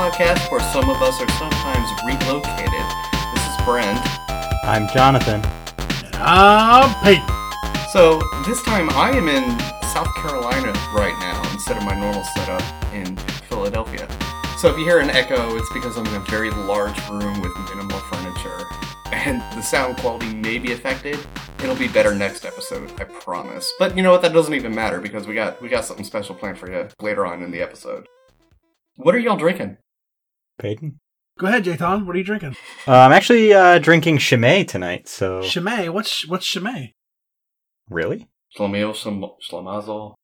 podcast where some of us are sometimes relocated. This is Brent. I'm Jonathan. Ah, Pete. So this time I am in South Carolina right now instead of my normal setup in Philadelphia. So if you hear an echo, it's because I'm in a very large room with minimal furniture. And the sound quality may be affected. It'll be better next episode, I promise. But you know what? That doesn't even matter because we got we got something special planned for you later on in the episode. What are y'all drinking? Peyton. Go ahead, Jathan. What are you drinking? Uh, I'm actually uh, drinking Chimay tonight, so. Chimay. What's what's Chimay? really? Schlemiel, Schlemazel.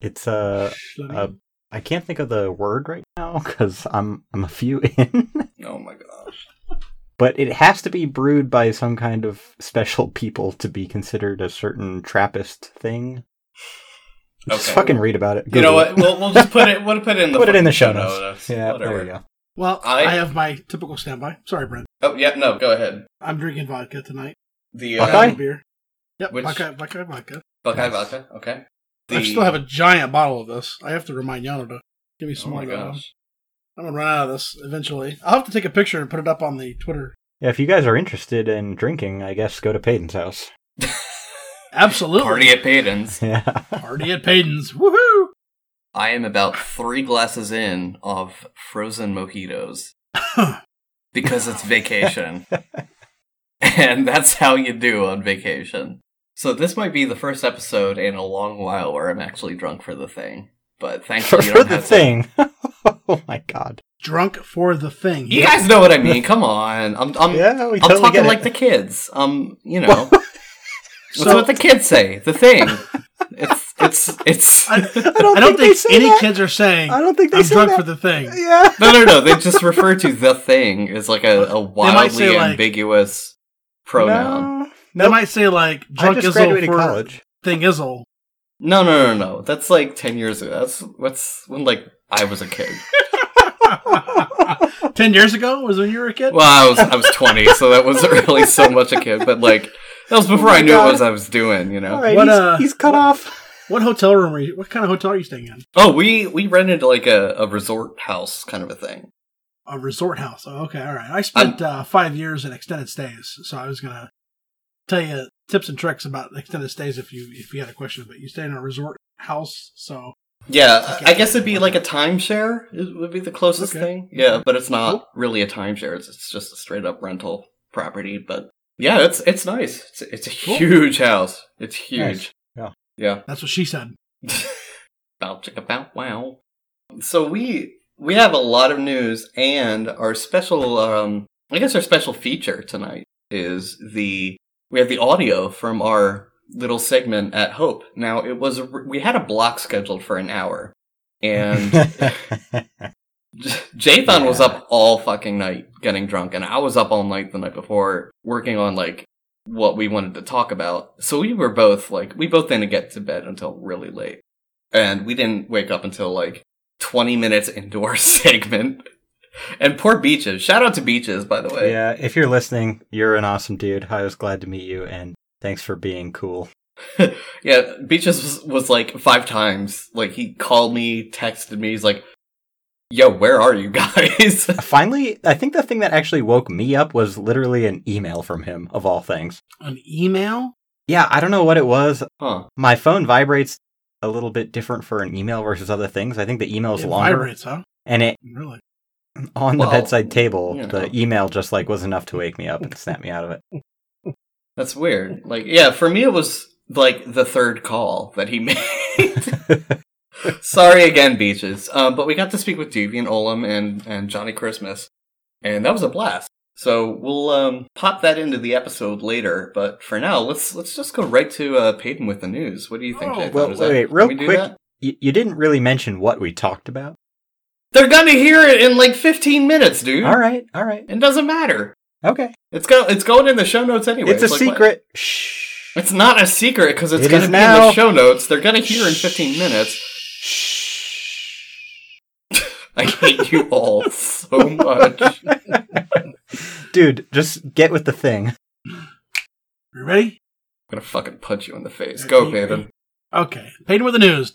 It's uh, uh, I can't think of the word right now because I'm I'm a few in. Oh my gosh. but it has to be brewed by some kind of special people to be considered a certain Trappist thing. Just Okay. fucking read about it. You know what? We'll, we'll just put it. We'll put it in the Put it in the show notes. notes. Yeah, Whatever. there we go. Well, I- I, have my typical standby. Sorry, Brent. Oh yeah, no, go ahead. I'm drinking vodka tonight. The Buckeye? uh, Having beer. Yep, Which- Buckeye, Buckeye, vodka. Buckeye Nice. vodka. Okay. The, I still have a giant bottle of this. I have to remind Yano to give me Oh some my more. though. gosh. I'm gonna run out of this eventually. I'll have to take a picture and put it up on the Twitter. Yeah, if you guys are interested in drinking, I guess go to Peyton's house. Absolutely. Party at Payton's. Yeah. Party at Payton's. Woohoo! I am about three glasses in of frozen mojitos because it's vacation, and that's how you do on vacation. So this might be the first episode in a long while where I'm actually drunk for the thing. But for, thankfully, you for don't the have to- thing. oh my god. Drunk for the thing. You guys know what I mean. Come on, I'm I'm, Yeah, we I'm totally talking get like the kids. Um, you know, that's So- what the kids say. The thing. It's it's it's. I, I don't, I don't they think say any that. kids are saying I don't think they I'm say drunk that. for the thing. Yeah. No, no, no. They just refer to the thing as like a, a might say, wildly like- ambiguous pronoun. No. They Nope. might say like I drunk just izzle graduated for college. thing izzle. No, no, no, no. That's like ten years ago. That's what's when like I was a kid. Ten years ago was when you were a kid. Well, I was I was twenty, so that wasn't really so much a kid. But like that was before Oh I knew God. what was I was doing. You know. All right, What, he's, uh, he's cut off. What hotel room are you? What kind of hotel are you staying in? Oh, we we rented like a, a resort house kind of a thing. A resort house. Oh, okay, all right. I spent uh, five years in extended stays, so I was gonna tell you tips and tricks about extended stays if you if you had a question. But you stay in a resort house, so Yeah, Okay. I guess it'd be like a timeshare. It would be the closest Okay. thing. Yeah, but it's not Cool. really a timeshare. It's, it's just a straight up rental property. But yeah, it's it's nice. It's it's a Cool. huge house. It's huge. Nice. Yeah. that's what she said. Bow chicka bow wow. So we we have a lot of news, and our special, um, I guess our special feature tonight is the we have the audio from our little segment at Hope. Now it was we had a block scheduled for an hour, and Jathan was up all fucking night getting drunk, and I was up all night the night before working on like what we wanted to talk about. So we were both like, we both didn't get to bed until really late, and we didn't wake up until like twenty minutes into our segment. And poor Beaches. Shout out to Beaches, by the way. yeah, if you're listening, you're an awesome dude. I was glad to meet you, and thanks for being cool. yeah, Beaches was, was like five times. Like he called me, texted me. He's like, "Yo, where are you guys?" Finally, I think the thing that actually woke me up was literally an email from him, of all things. An email. Yeah, I don't know what it was. huh? My phone vibrates a little bit different for an email versus other things. I think the email's It longer, vibrates, huh? and it Really? on the Well, bedside table. you know. The email just like was enough to wake me up and snap me out of it. That's weird. Like, yeah, for me it was like the third call that he made. Sorry again, Beaches. Um, but we got to speak with Deviant Ollam and and Johnny Christmas, and that was a blast. So we'll um, pop that into the episode later. But for now, let's let's just go right to uh, Peyton with the news. What do you think, Oh, Jay? well, Is that- wait, real we quick. that? you, didn't really mention what we talked about. They're gonna hear it in like 15 minutes, dude. All right, all right, It doesn't matter. okay. It's go it's going in the show notes anyway. it's a like, what- secret. Shh. It's not a secret because it's It gonna is be in the show notes. They're gonna hear in 15 minutes. Shh. I hate you all so much. Dude, just get with the thing. You ready? I'm gonna fucking punch you in the face. Okay. Go, Payton. Okay, Payton with the news.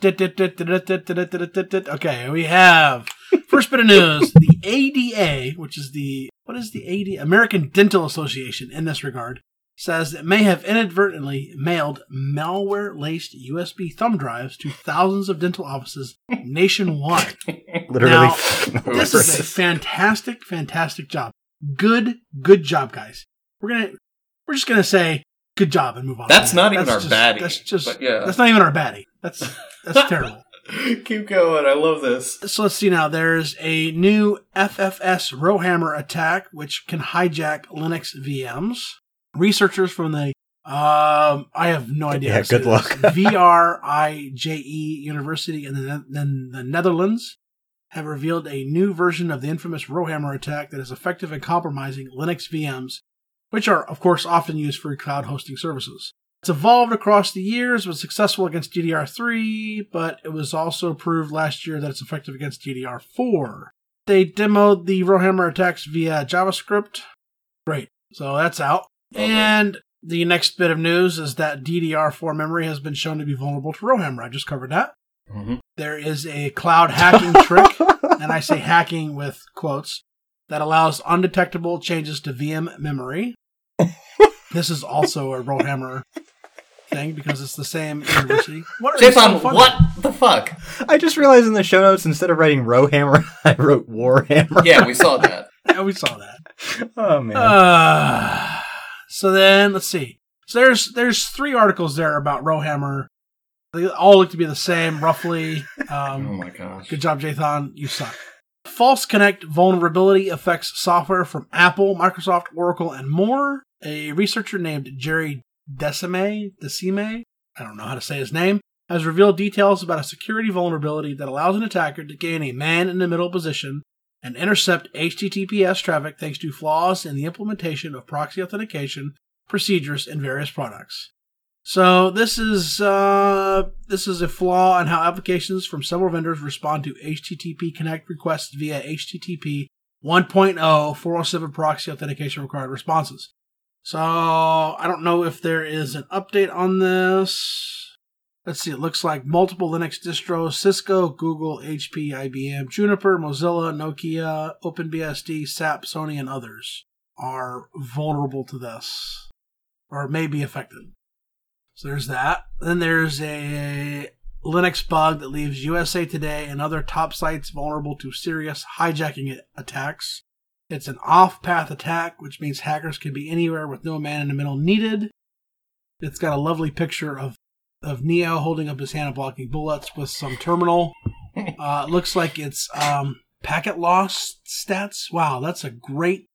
Okay, we have first bit of news: the ADA, which is the what is the ADA? American Dental Association. In this regard, says it may have inadvertently mailed malware-laced USB thumb drives to thousands of dental offices nationwide. Literally. Now, This is a fantastic, fantastic job. Good, good job, guys. We're gonna, we're just gonna say good job and move on. That's from there. not even our just, baddie, That's just, but yeah. that's not even our baddie. That's that's terrible. Keep going. I love this. So let's see now. There's a new FFS Rowhammer attack which can hijack Linux VMs. Researchers from the um, I have no idea. Yeah, how to say good luck. VRIJE University in the, in the Netherlands have revealed a new version of the infamous Rowhammer attack that is effective in compromising Linux VMs, which are, of course, often used for cloud hosting services. It's evolved across the years, was successful against DDR3, but it was also proved last year that it's effective against DDR4. They demoed the Rowhammer attacks via JavaScript. Great. So that's out. Lovely. And the next bit of news is that DDR4 memory has been shown to be vulnerable to Rowhammer. I just covered that. hmm There is a cloud hacking trick, and I say hacking with quotes, that allows undetectable changes to VM memory. this is also a Rowhammer thing because it's the same university. What are you so Jason, what the fuck? I just realized in the show notes, instead of writing Rowhammer, I wrote Warhammer. Yeah, we saw that. Yeah, we saw that. Oh, man. Uh, so then let's see. So there's there's three articles there about Rowhammer. They all look to be the same, roughly. Oh Um, my gosh. good job, Jathan. You suck. False Connect vulnerability affects software from Apple, Microsoft, Oracle, and more. A researcher named Jerry Decime, Decime, I don't know how to say his name, has revealed details about a security vulnerability that allows an attacker to gain a man in the middle position and intercept HTTPS traffic thanks to flaws in the implementation of proxy authentication procedures in various products. So this is uh, this is a flaw in how applications from several vendors respond to HTTP connect requests via HTTP 1.0 407 proxy authentication required responses. So I don't know if there is an update on this. Let's see. It looks like multiple Linux distros: Cisco, Google, HP, IBM, Juniper, Mozilla, Nokia, OpenBSD, SAP, Sony, and others are vulnerable to this, or may be affected. So there's that. Then there's a Linux bug that leaves USA Today and other top sites vulnerable to serious hijacking attacks. It's an off path attack, which means hackers can be anywhere with no man in the middle needed. It's got a lovely picture of, of Neo holding up his hand and blocking bullets with some terminal. Uh, looks like it's um, packet loss stats. Wow, that's a great.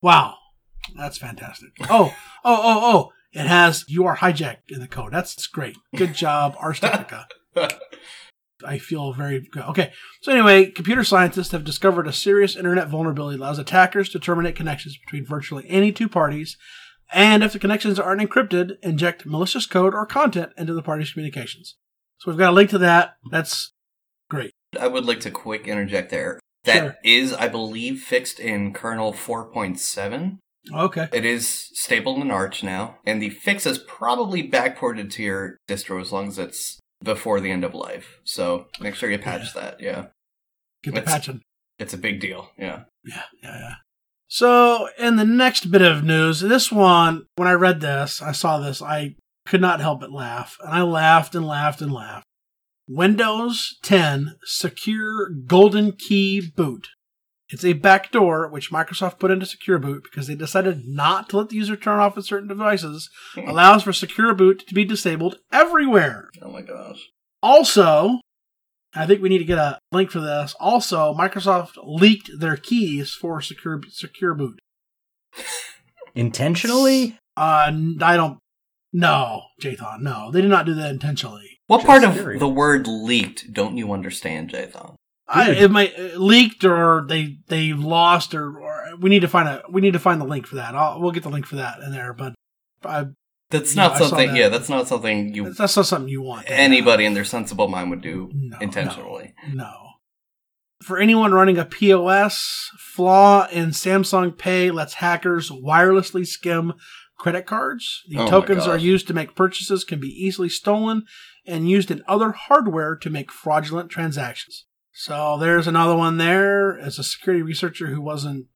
Wow, that's fantastic. Oh, oh, oh, oh. It has you are hijacked in the code. That's great. Good job, Ars Technica. I feel very good. Okay. So anyway, computer scientists have discovered a serious internet vulnerability that allows attackers to terminate connections between virtually any two parties, and if the connections aren't encrypted, inject malicious code or content into the party's communications. So we've got a link to that. That's great. I would like to quick interject there. That is, Sure. I believe, fixed in kernel 4.7. Okay. It is stable in Arch now, and the fix is probably backported to your distro as long as it's before the end of life. So make sure you patch that. Yeah, Get the Let's- patching. it's a big deal. Yeah. Yeah, yeah, yeah. So, in the next bit of news, this one, when I read this, I saw this, I could not help but laugh. And I laughed and laughed and laughed. Windows 10 Secure Golden Key Boot. It's a backdoor which Microsoft put into Secure Boot because they decided not to let the user turn off at certain devices, hmm. allows for Secure Boot to be disabled everywhere. Oh my gosh. Also, I think we need to get a link for this. Also, Microsoft leaked their keys for secure secure boot. Intentionally? Uh, n- I don't. No, Jathan, no, they did not do that intentionally. What Just part of scary. the word leaked don't you understand, Jathan? I, Good. it might uh, leaked or they they lost or, or we need to find a we need to find the link for that. I'll, we'll get the link for that in there, but I, That's Yeah, not something. that. Yeah, that's not something you that's not something you want. anybody in their sensible mind would do No, intentionally. No. For anyone running a POS, flaw in Samsung Pay lets hackers wirelessly skim credit cards. The Oh tokens are used to make purchases can be easily stolen and used in other hardware to make fraudulent transactions. So there's another one there. As a security researcher who wasn't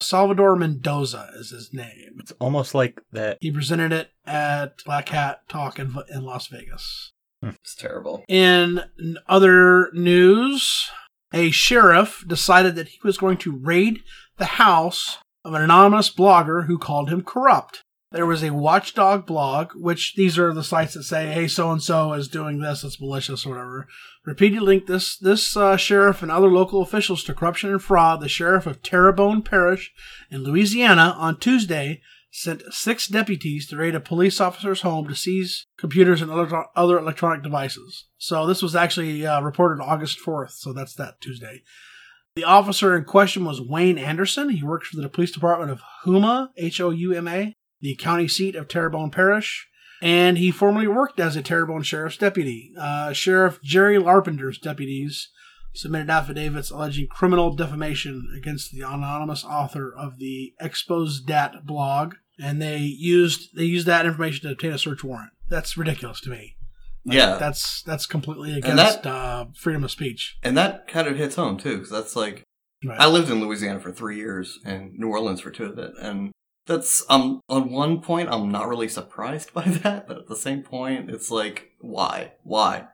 Salvador Mendoza is his name. It's almost like that. He presented it at Black Hat Talk in, in Las Vegas. Hmm. It's terrible. In other news, a sheriff decided that he was going to raid the house of an anonymous blogger who called him corrupt. There was a watchdog blog, which these are the sites that say, "Hey, so and so is doing this; it's malicious or whatever." Repeatedly linked this this uh, sheriff and other local officials to corruption and fraud. The sheriff of Terrebonne Parish in Louisiana on Tuesday sent six deputies to raid a police officer's home to seize computers and other, other electronic devices. So this was actually uh, reported August 4th, so that's that Tuesday. The officer in question was Wayne Anderson. He works for the police department of Houma, H O U M A, the county seat of Terrebonne Parish, and he formerly worked as a Terrebonne sheriff's deputy. Uh, Sheriff Jerry Larpenter's deputies submitted affidavits alleging criminal defamation against the anonymous author of the Exposed Dat blog, and they used they used that information to obtain a search warrant. That's ridiculous to me. Like, Yeah. that's that's completely against that- uh, freedom of speech. And that kind of hits home too, because that's like Right. I lived in Louisiana for three years and New Orleans for two of it, and that's um on one point I'm not really surprised by that, but at the same point it's like why why?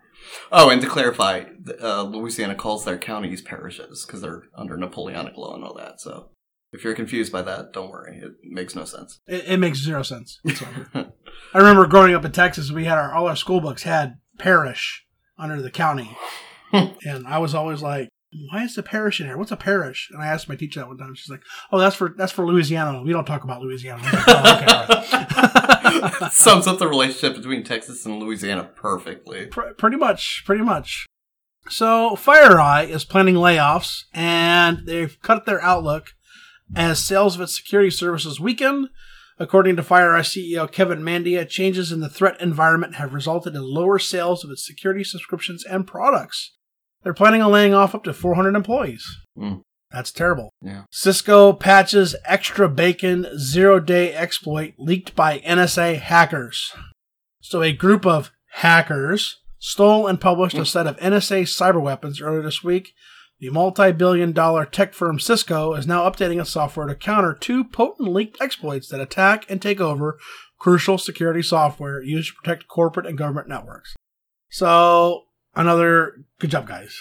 Oh, and to clarify, uh, Louisiana calls their counties parishes because they're under Napoleonic law and all that. So if you're confused by that, don't worry, it makes no sense. It, it makes zero sense. I remember growing up in Texas, we had our all our school books had parish under the county, and I was always like, "Why is the parish in here? What's a parish?" And I asked my teacher that one time. She's like, "Oh, that's for that's for Louisiana. We don't talk about Louisiana." I like, "Oh, okay. Sums up the relationship between Texas and Louisiana perfectly. Pr- pretty much, pretty much. So FireEye is planning layoffs, and they've cut their outlook as sales of its security services weaken. According to FireEye CEO Kevin Mandia, changes in the threat environment have resulted in lower sales of its security subscriptions and products. They're planning on laying off up to 400 employees. Hmm. That's terrible. Yeah. Cisco patches EXTRABACON zero day exploit leaked by NSA hackers. So, a group of hackers stole and published a set of NSA cyber weapons earlier this week. The multi billion dollar tech firm Cisco is now updating its software to counter two potent leaked exploits that attack and take over crucial security software used to protect corporate and government networks. So, another good job, guys.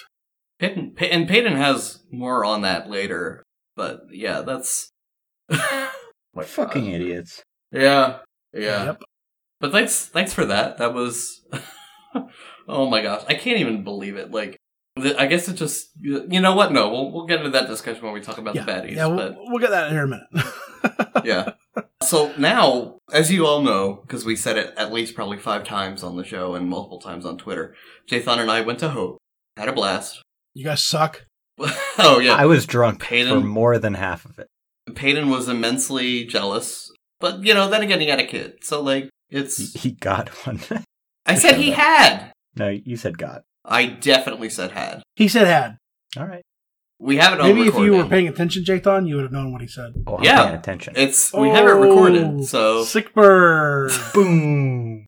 Peyton, and Peyton has more on that later, but yeah, that's my Fucking God. idiots. Yeah, yeah. Yep. But thanks, thanks for that. That was, oh my gosh, I can't even believe it. Like, th- I guess it just, you know what? No, we'll we'll get into that discussion when we talk about Yeah, the baddies. yeah we'll, but we'll get that in here in a minute. yeah. So now, as you all know, because we said it at least probably five times on the show and multiple times on Twitter, Jathan and I went to Hope, had a blast. You guys suck. oh yeah, I was drunk Peyton- for more than half of it. Peyton was immensely jealous, but you know, then again, he had a kid, so like, it's. he got one. I said he had. no, you said got. I definitely said had. He said had. All right. We have it on Maybe if you were paying attention, Jathan, you would have known what he said. Oh, I'm Yeah. paying attention. It's we have it recorded, Oh, so sick bird. Boom.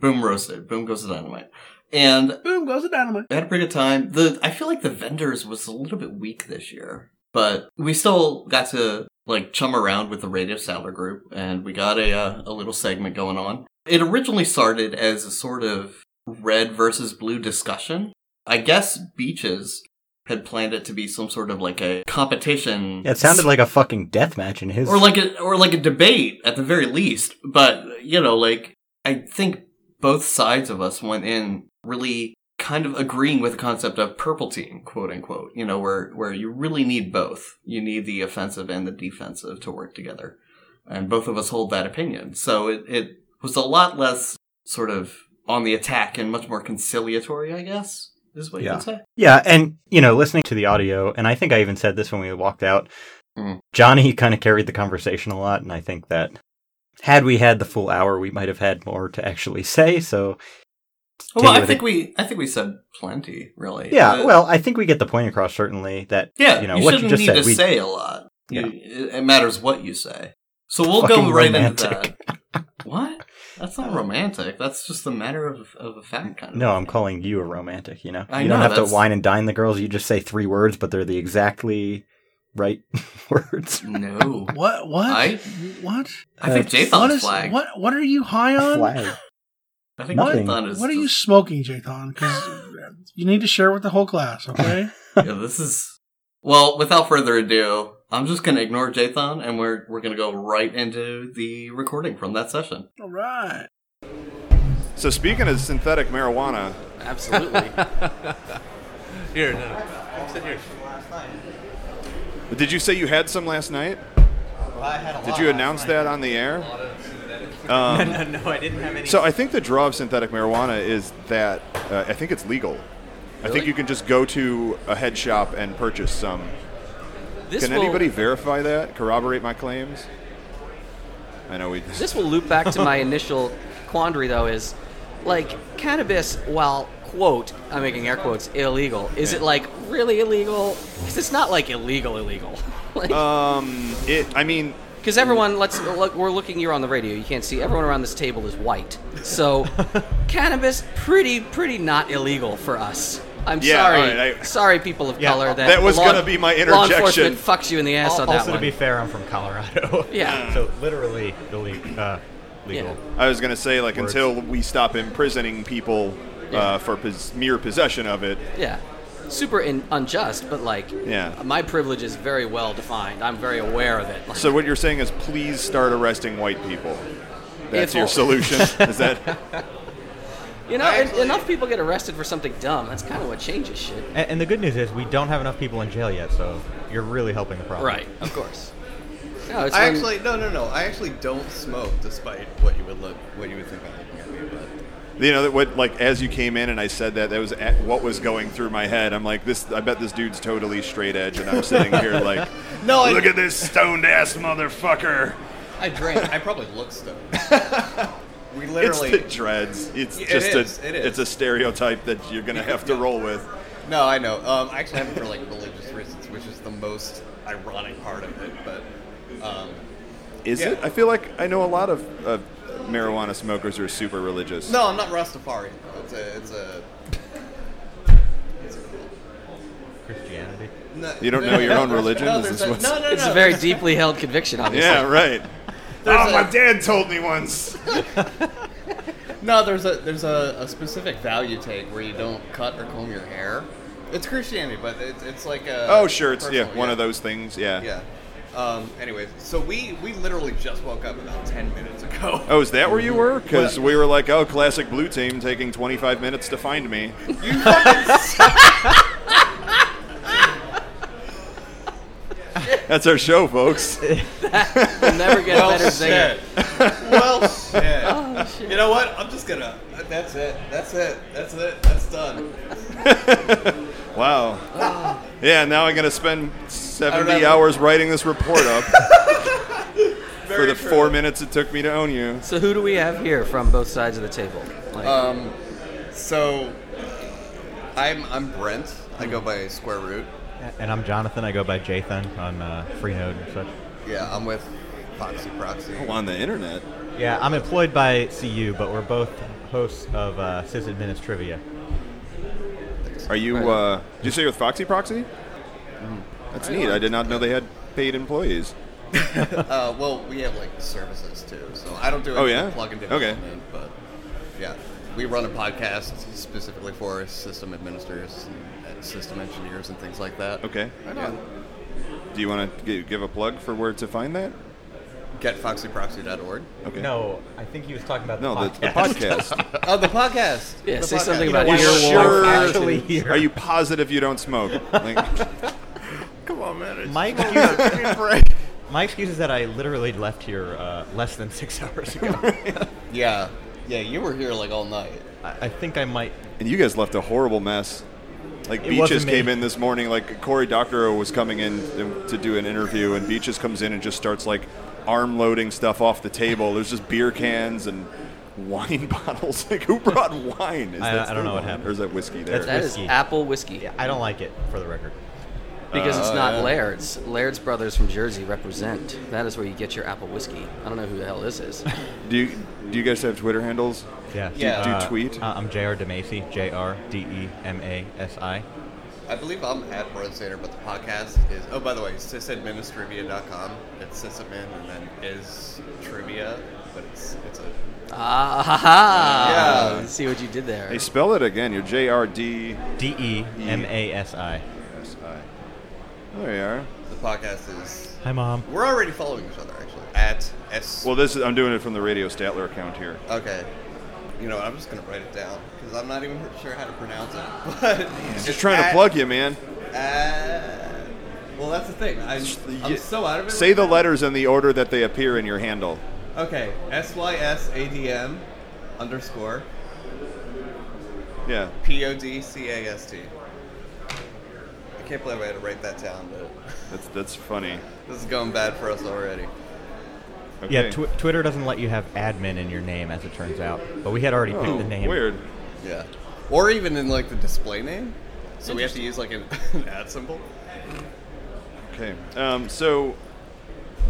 boom roasted, boom goes the dynamite, and Boom goes the dynamite. we had a pretty good time. The I feel like the vendors was a little bit weak this year, but we still got to like chum around with the Radio Statler group, and we got a uh, a little segment going on. It originally started as a sort of red versus blue discussion. I guess Beaches had planned it to be some sort of like a competition. Yeah, it sounded like a fucking death match in his. or like a or like a debate at the very least. But you know, like I think both sides of us went in really kind of agreeing with the concept of purple team, quote unquote. You know, where where you really need both. You need the offensive and the defensive to work together, and both of us hold that opinion. So it it was a lot less sort of on the attack and much more conciliatory, I guess. Is what you Yeah. would say. Yeah, and you know, listening to the audio, and I think I even said this when we walked out. Mhm. Johnny kind of carried the conversation a lot, and I think that had we had the full hour, we might have had more to actually say. So, Well, I think a- we I think we said plenty, really. yeah, Uh, well, I think we get the point across. Certainly, that Yeah, you know you what you shouldn't just need said. to we say a lot. Yeah. it, it matters what you say. So we'll fucking go right romantic. into that. What? That's not romantic. That's just a matter of, of a fact, kind of. No, I'm calling you a romantic, you know? I you don't know, have to wine and dine the girls. You just say three words, but they're the exactly right words. No. What? What? I- what? I think Uh, Jathan's What is flag. what? What are you high on? Flag. I think Nothing. Jathan is. What are you smoking, Jathan? Because you need to share with the whole class, okay? Yeah, this is. Well, without further ado, I'm just gonna ignore Jathan, and we're we're gonna go right into the recording from that session. All right. So speaking of synthetic marijuana, Absolutely. Here, no, no. Sit here. did you say you had some last night? I had a Did you announce that on the air? no, no, no, I didn't have any. So I think the draw of synthetic marijuana is that uh, I think it's legal. I think you can just go to a head shop and purchase some. This Can will, anybody verify that? Corroborate my claims? I know we. This will loop back to my initial quandary, though, is like cannabis, while quote, I'm making air quotes, illegal. Is it like really illegal? Because it's not like illegal, illegal. like, Um, it. I mean, Because everyone, let's look, we're looking You're on the radio. You can't see. Everyone around this table is white. So, cannabis, pretty, pretty not illegal for us. I'm Yeah, sorry, all right, I- sorry, people of Yeah, color. That that was gonna be my interjection. Law interjection. enforcement fucks you in the ass Al- on that also, one. to be fair, I'm from Colorado. Yeah. so literally illegal. Uh, legal. Yeah. I was gonna say like Words. until we stop imprisoning people Yeah. uh, for pos- mere possession of it. Yeah. Super in, unjust, but like, Yeah. my privilege is very well defined. I'm very aware of it. Like, So what you're saying is, please start arresting white people. That's your solution. is that? You know, en- enough people get arrested for something dumb. That's kind of what changes shit. And, and the good news is we don't have enough people in jail yet, so you're really helping the problem. Right, of course. No, it's I when- actually no no no. I actually don't smoke, despite what you would look what you would think by looking at me. But You know that what like as you came in and I said that that was at, what was going through my head. I'm like this. I bet this dude's totally straight edge, and I'm sitting here like, no, I, look at this stoned ass motherfucker. I drank. I probably look stoned. We It's the dreads. It's It just is, a it is. it's a stereotype that you're gonna have to roll with. no, I know. Um, I actually have it for like religious reasons, which is the most ironic part of it. But um, Is Yeah. it? I feel like I know a lot of uh, marijuana smokers are super religious. no, I'm not Rastafari. It's a it's a. It's a Christianity. no, You don't know your own religion? No, Is this a, what's- no, no, It's a very deeply held conviction, obviously. Yeah, right. There's oh, a- my dad told me once. No, there's a there's a, a specific value take where you don't cut or comb your hair. It's Christianity, but it's, it's like a Oh, sure. It's yeah, personal, one of those things. Yeah. Yeah. Um, anyways, so we we literally just woke up about ten minutes ago. Oh, is that where you were? Because we were like, oh, classic blue team taking 25 minutes to find me. You fucking That's our show, folks. We'll never get a well better singer. well shit. Oh, shit. You know what? I'm just gonna. That's it. That's it. That's it. That's done. Wow. Yeah, now I'm going to spend 70 hours writing this report up for the true. four minutes it took me to own you. So who do we have here from both sides of the table? Like, Um, so I'm I'm Brent. I go by Square Root. And I'm Jonathan. I go by Jathan on uh, Freenode and such. Yeah, I'm with Foxy Proxy. Oh, on the internet. Yeah, I'm employed by CU, but we're both hosts of uh, Sysadministrivia. Are you, uh, did you say you're with FoxyProxy? That's neat. I did not know they had paid employees. Uh, well, we have like services too, so I don't do it. Oh, any yeah? plugin Okay. but yeah, we run a podcast specifically for system administrators, and system engineers, and things like that. Okay. Yeah. Do you want to give a plug for where to find that? GetFoxyProxy.org. Okay. No, I think he was talking about No, the the, the podcast. podcast. Oh, the podcast. Yeah, The say podcast. something You know about what? Earwolf. sure- actually here. Are you positive you don't smoke? Like, Come on, man. My excuse, my excuse is that I literally left here uh, less than six hours ago. yeah, yeah. You were here like all night. I, I think I might. and you guys left a horrible mess. Like It Beaches came in this morning. Like Cory Doctorow was coming in to- to do an interview, and Beaches comes in and just starts like arm loading stuff off the table. There's just beer cans and wine bottles. Like who brought wine? Is I- that I don't know what happened. Or is that whiskey there? That's that is whiskey. apple whiskey. I don't like it, for the record. Because it's Uh, Oh, not yeah. Laird's. Laird's brothers from Jersey represent. That is where you get your apple whiskey. I don't know who the hell this is. Do you do you guys have Twitter handles? Yeah. Yeah. Do you Uh, tweet? uh, I'm Jr. Demasi. J R D E M A S I. I believe I'm at Broadsader, but the podcast is. Oh, by the way, sysadministrivia.com. It's sysadmin and then is trivia, but it's it's a. ah, ha, ha. Yeah. See what you did there. Hey, spell it again. You're J R D D E M A S I. S I. There you are. The podcast is. Hi, mom. We're already following each other actually. At s. Well, this is, I'm doing it from the Radio Statler account here. okay. You know, what, I'm just gonna write it down because I'm not even sure how to pronounce it. But Just trying to plug you, man. Uh, well, that's the thing. I'm, I'm so out of it. Say right the now. letters in the order that they appear in your handle. Okay, S Y S A D M underscore Yeah. P O D C A S T. I can't believe I had to write that down, but That's that's funny. this is going bad for us already. Okay. Yeah, tw- Twitter doesn't let you have admin in your name, as it turns out. But we had already picked the name. Oh, Weird. Yeah. Or even in like the display name. So we have to use like an, an ad symbol. Okay. Um, so,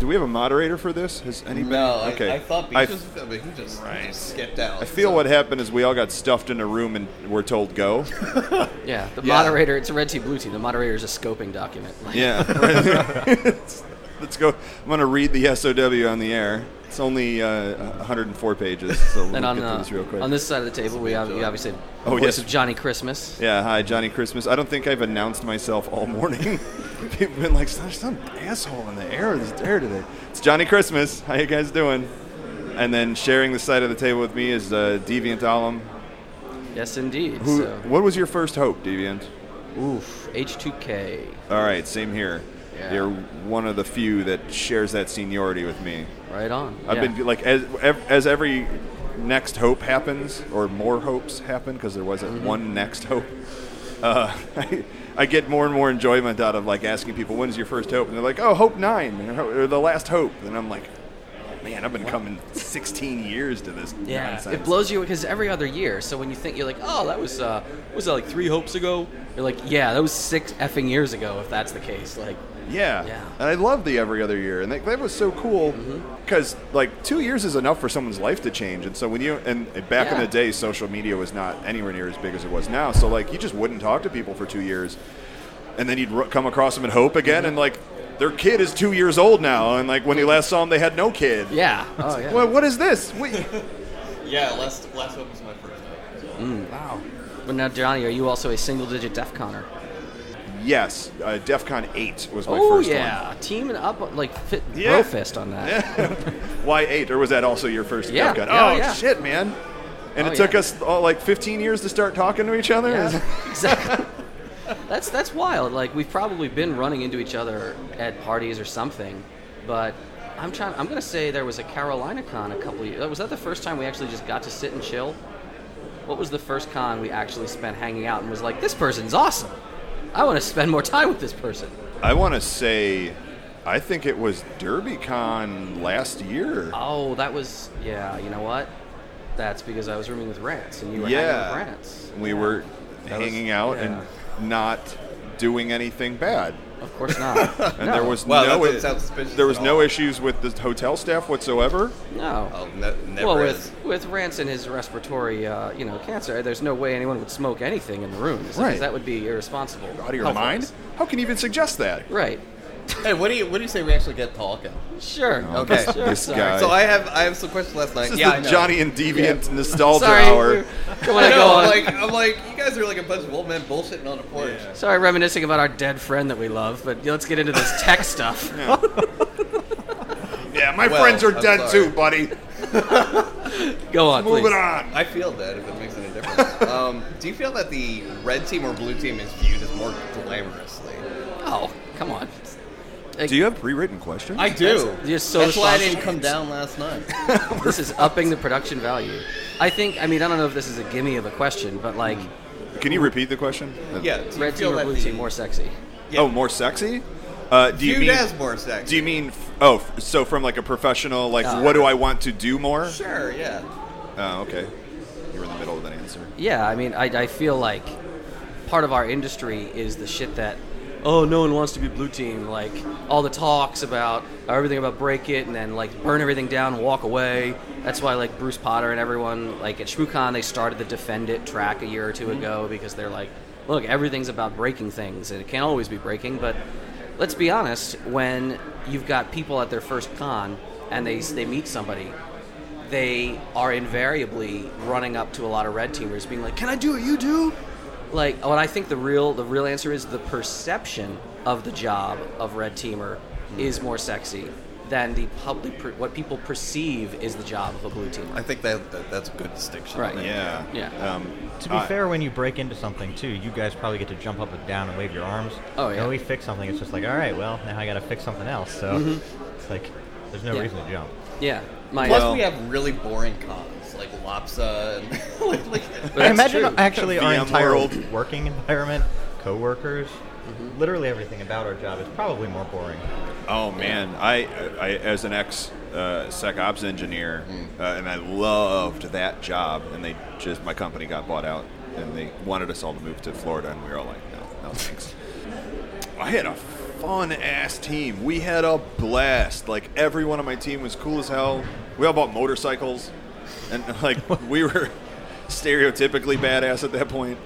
do we have a moderator for this? Has anybody? No, okay. I, I thought I was but he just, he just skipped out. I feel so- what happened is we all got stuffed in a room and we're told go. yeah, the Yeah. moderator. It's a red team, blue team. The moderator is a scoping document. Like, Yeah. Let's go. I'm going to read the SOW on the air. It's only uh, 104 pages, so we'll And on, get through uh, this real quick. on this side of the table, we, have, we obviously have Oh, voice yes. of Johnny Christmas. yeah, hi, Johnny Christmas. I don't think I've announced myself all morning. People have been like, there's some asshole in the air this air today. It's Johnny Christmas. How you guys doing? And then sharing the side of the table with me is uh, Deviant Ollam. Yes, indeed. Who? so, What was your first hope, Deviant? oof, H2K. All right, same here. Yeah. You're one of the few that shares that seniority with me. Right on. I've yeah. been like as ev- as every next hope happens or more hopes happen because there wasn't Mm-hmm. one next hope. Uh, I, I get more and more enjoyment out of like asking people when's your first hope and they're like oh hope nine or, or the last hope and I'm like man I've been coming 16 years to this Yeah, nonsense. it blows you because every other year. So when you think you're like, oh, that was uh, was that like three hopes ago? You're like, yeah, that was six effing years ago. If that's the case, like, Yeah. Yeah. And I love the every other year. And that, that was so cool Mm-hmm. because, like, two years is enough for someone's life to change. And so when you, and back in the day, social media was not anywhere near as big as it was now. So, like, you just wouldn't talk to people for two years. And then you'd ru- come across them and hope again. And, like, their kid is two years old now. And, like, when you last saw them, they had no kid. yeah, oh yeah. Well, what is this? Wait. Yeah, last last hope was my first hope. wow. But now, Johnny, are you also a single-digit DEF Conner? Yes. Uh, DEF CON 8 was my Oh first yeah, teaming up like fit Yeah. bro fist on that. one. Why 8? Or was that also your first Yeah. DEF CON? Yeah, oh, yeah. shit, man. And Oh, it took yeah. us all, like 15 years to start talking to each other? Yeah, exactly. That's that's wild. Like we've probably been running into each other at parties or something, but I'm trying. I'm gonna say there was a CarolinaCon a couple. Years, was that the first time we actually just got to sit and chill? What was the first con we actually spent hanging out and was like, this person's awesome. I want to spend more time with this person. I want to say, I think it was DerbyCon last year. Oh, that was yeah. You know what? That's because I was rooming with Rance and you were hanging yeah, with Rance. we Yeah. were That was- hanging out yeah. and not doing anything bad. Of course not. And no. there was Wow, that no doesn't sound suspicious there was no issues with the hotel staff whatsoever. no. Oh, ne- never well, is. with with Rance and his respiratory, uh, you know, cancer, there's no way anyone would smoke anything in the room. because Right. That would be irresponsible. Out of your Health-wise. mind? How can you even suggest that? Right. Hey, what do you what do you say we actually get talking? Sure. Okay. Sure. This Sorry. guy. So I have I have some questions last night. This is yeah, I the. Johnny and Deviant nostalgia Sorry. hour. we're- I go know. on. I'm like I'm like you guys are like a bunch of old men bullshitting on a porch. Sorry, reminiscing about our dead friend that we love, but let's get into this tech stuff. Yeah, my Well, friends are I'm dead sorry. too, buddy. Go on, Moving please. on. I feel that if it makes any difference. um, do you feel that the red team or blue team is viewed as more glamorously? Oh, come on. Do you have pre-written questions? I do. You're so That's why I didn't come down last night. This is upping the production value. I think. I mean, I don't know if this is a gimme of a question, but like, Can you repeat the question? Yeah. Red team or blue team more sexy? Yeah. Oh, more sexy? Uh, do you viewed mean as more sexy? Do you mean oh, so from like a professional, like Uh, what do I want to do more? Sure. Yeah. Oh, okay. You're in the middle of an answer. Yeah, I mean, I, I feel like part of our industry is the shit that oh, no one wants to be blue team. Like all the talks about everything about break it and then like burn everything down and walk away. That's why like Bruce Potter and everyone like at ShmooCon they started the Defend It track a year or 2 mm-hmm. ago because they're like, look, everything's about breaking things and it can't always be breaking, but let's be honest, when you've got people at their first con and they they meet somebody, they are invariably running up to a lot of red teamers, being like, "Can I do what you do?" Like, what I think the real the real answer is the perception of the job of red teamer is more sexy than the public per, what people perceive is the job of a blue teamer. I think that, that that's a good distinction. Right. Yeah. Yeah. Um, To be I- fair, when you break into something too, you guys probably get to jump up and down and wave your arms. Oh, yeah. When we fix something, it's just like, all right, well, now I got to fix something else. So it's like, there's no Yeah. reason to jump. yeah, my Plus, Well- we have really boring cons like Lopsa and like, like But that's Imagine true. actually our entire world. working environment, coworkers, Mm-hmm. literally everything about our job is probably more boring. Oh man, I, I as an ex uh, SecOps engineer, uh, and I loved that job. And they just my company got bought out, and they wanted us all to move to Florida, and we were all like, no, no thanks. I had a fun ass team. We had a blast. Like everyone on my team was cool as hell. We all bought motorcycles, and like we were stereotypically badass at that point.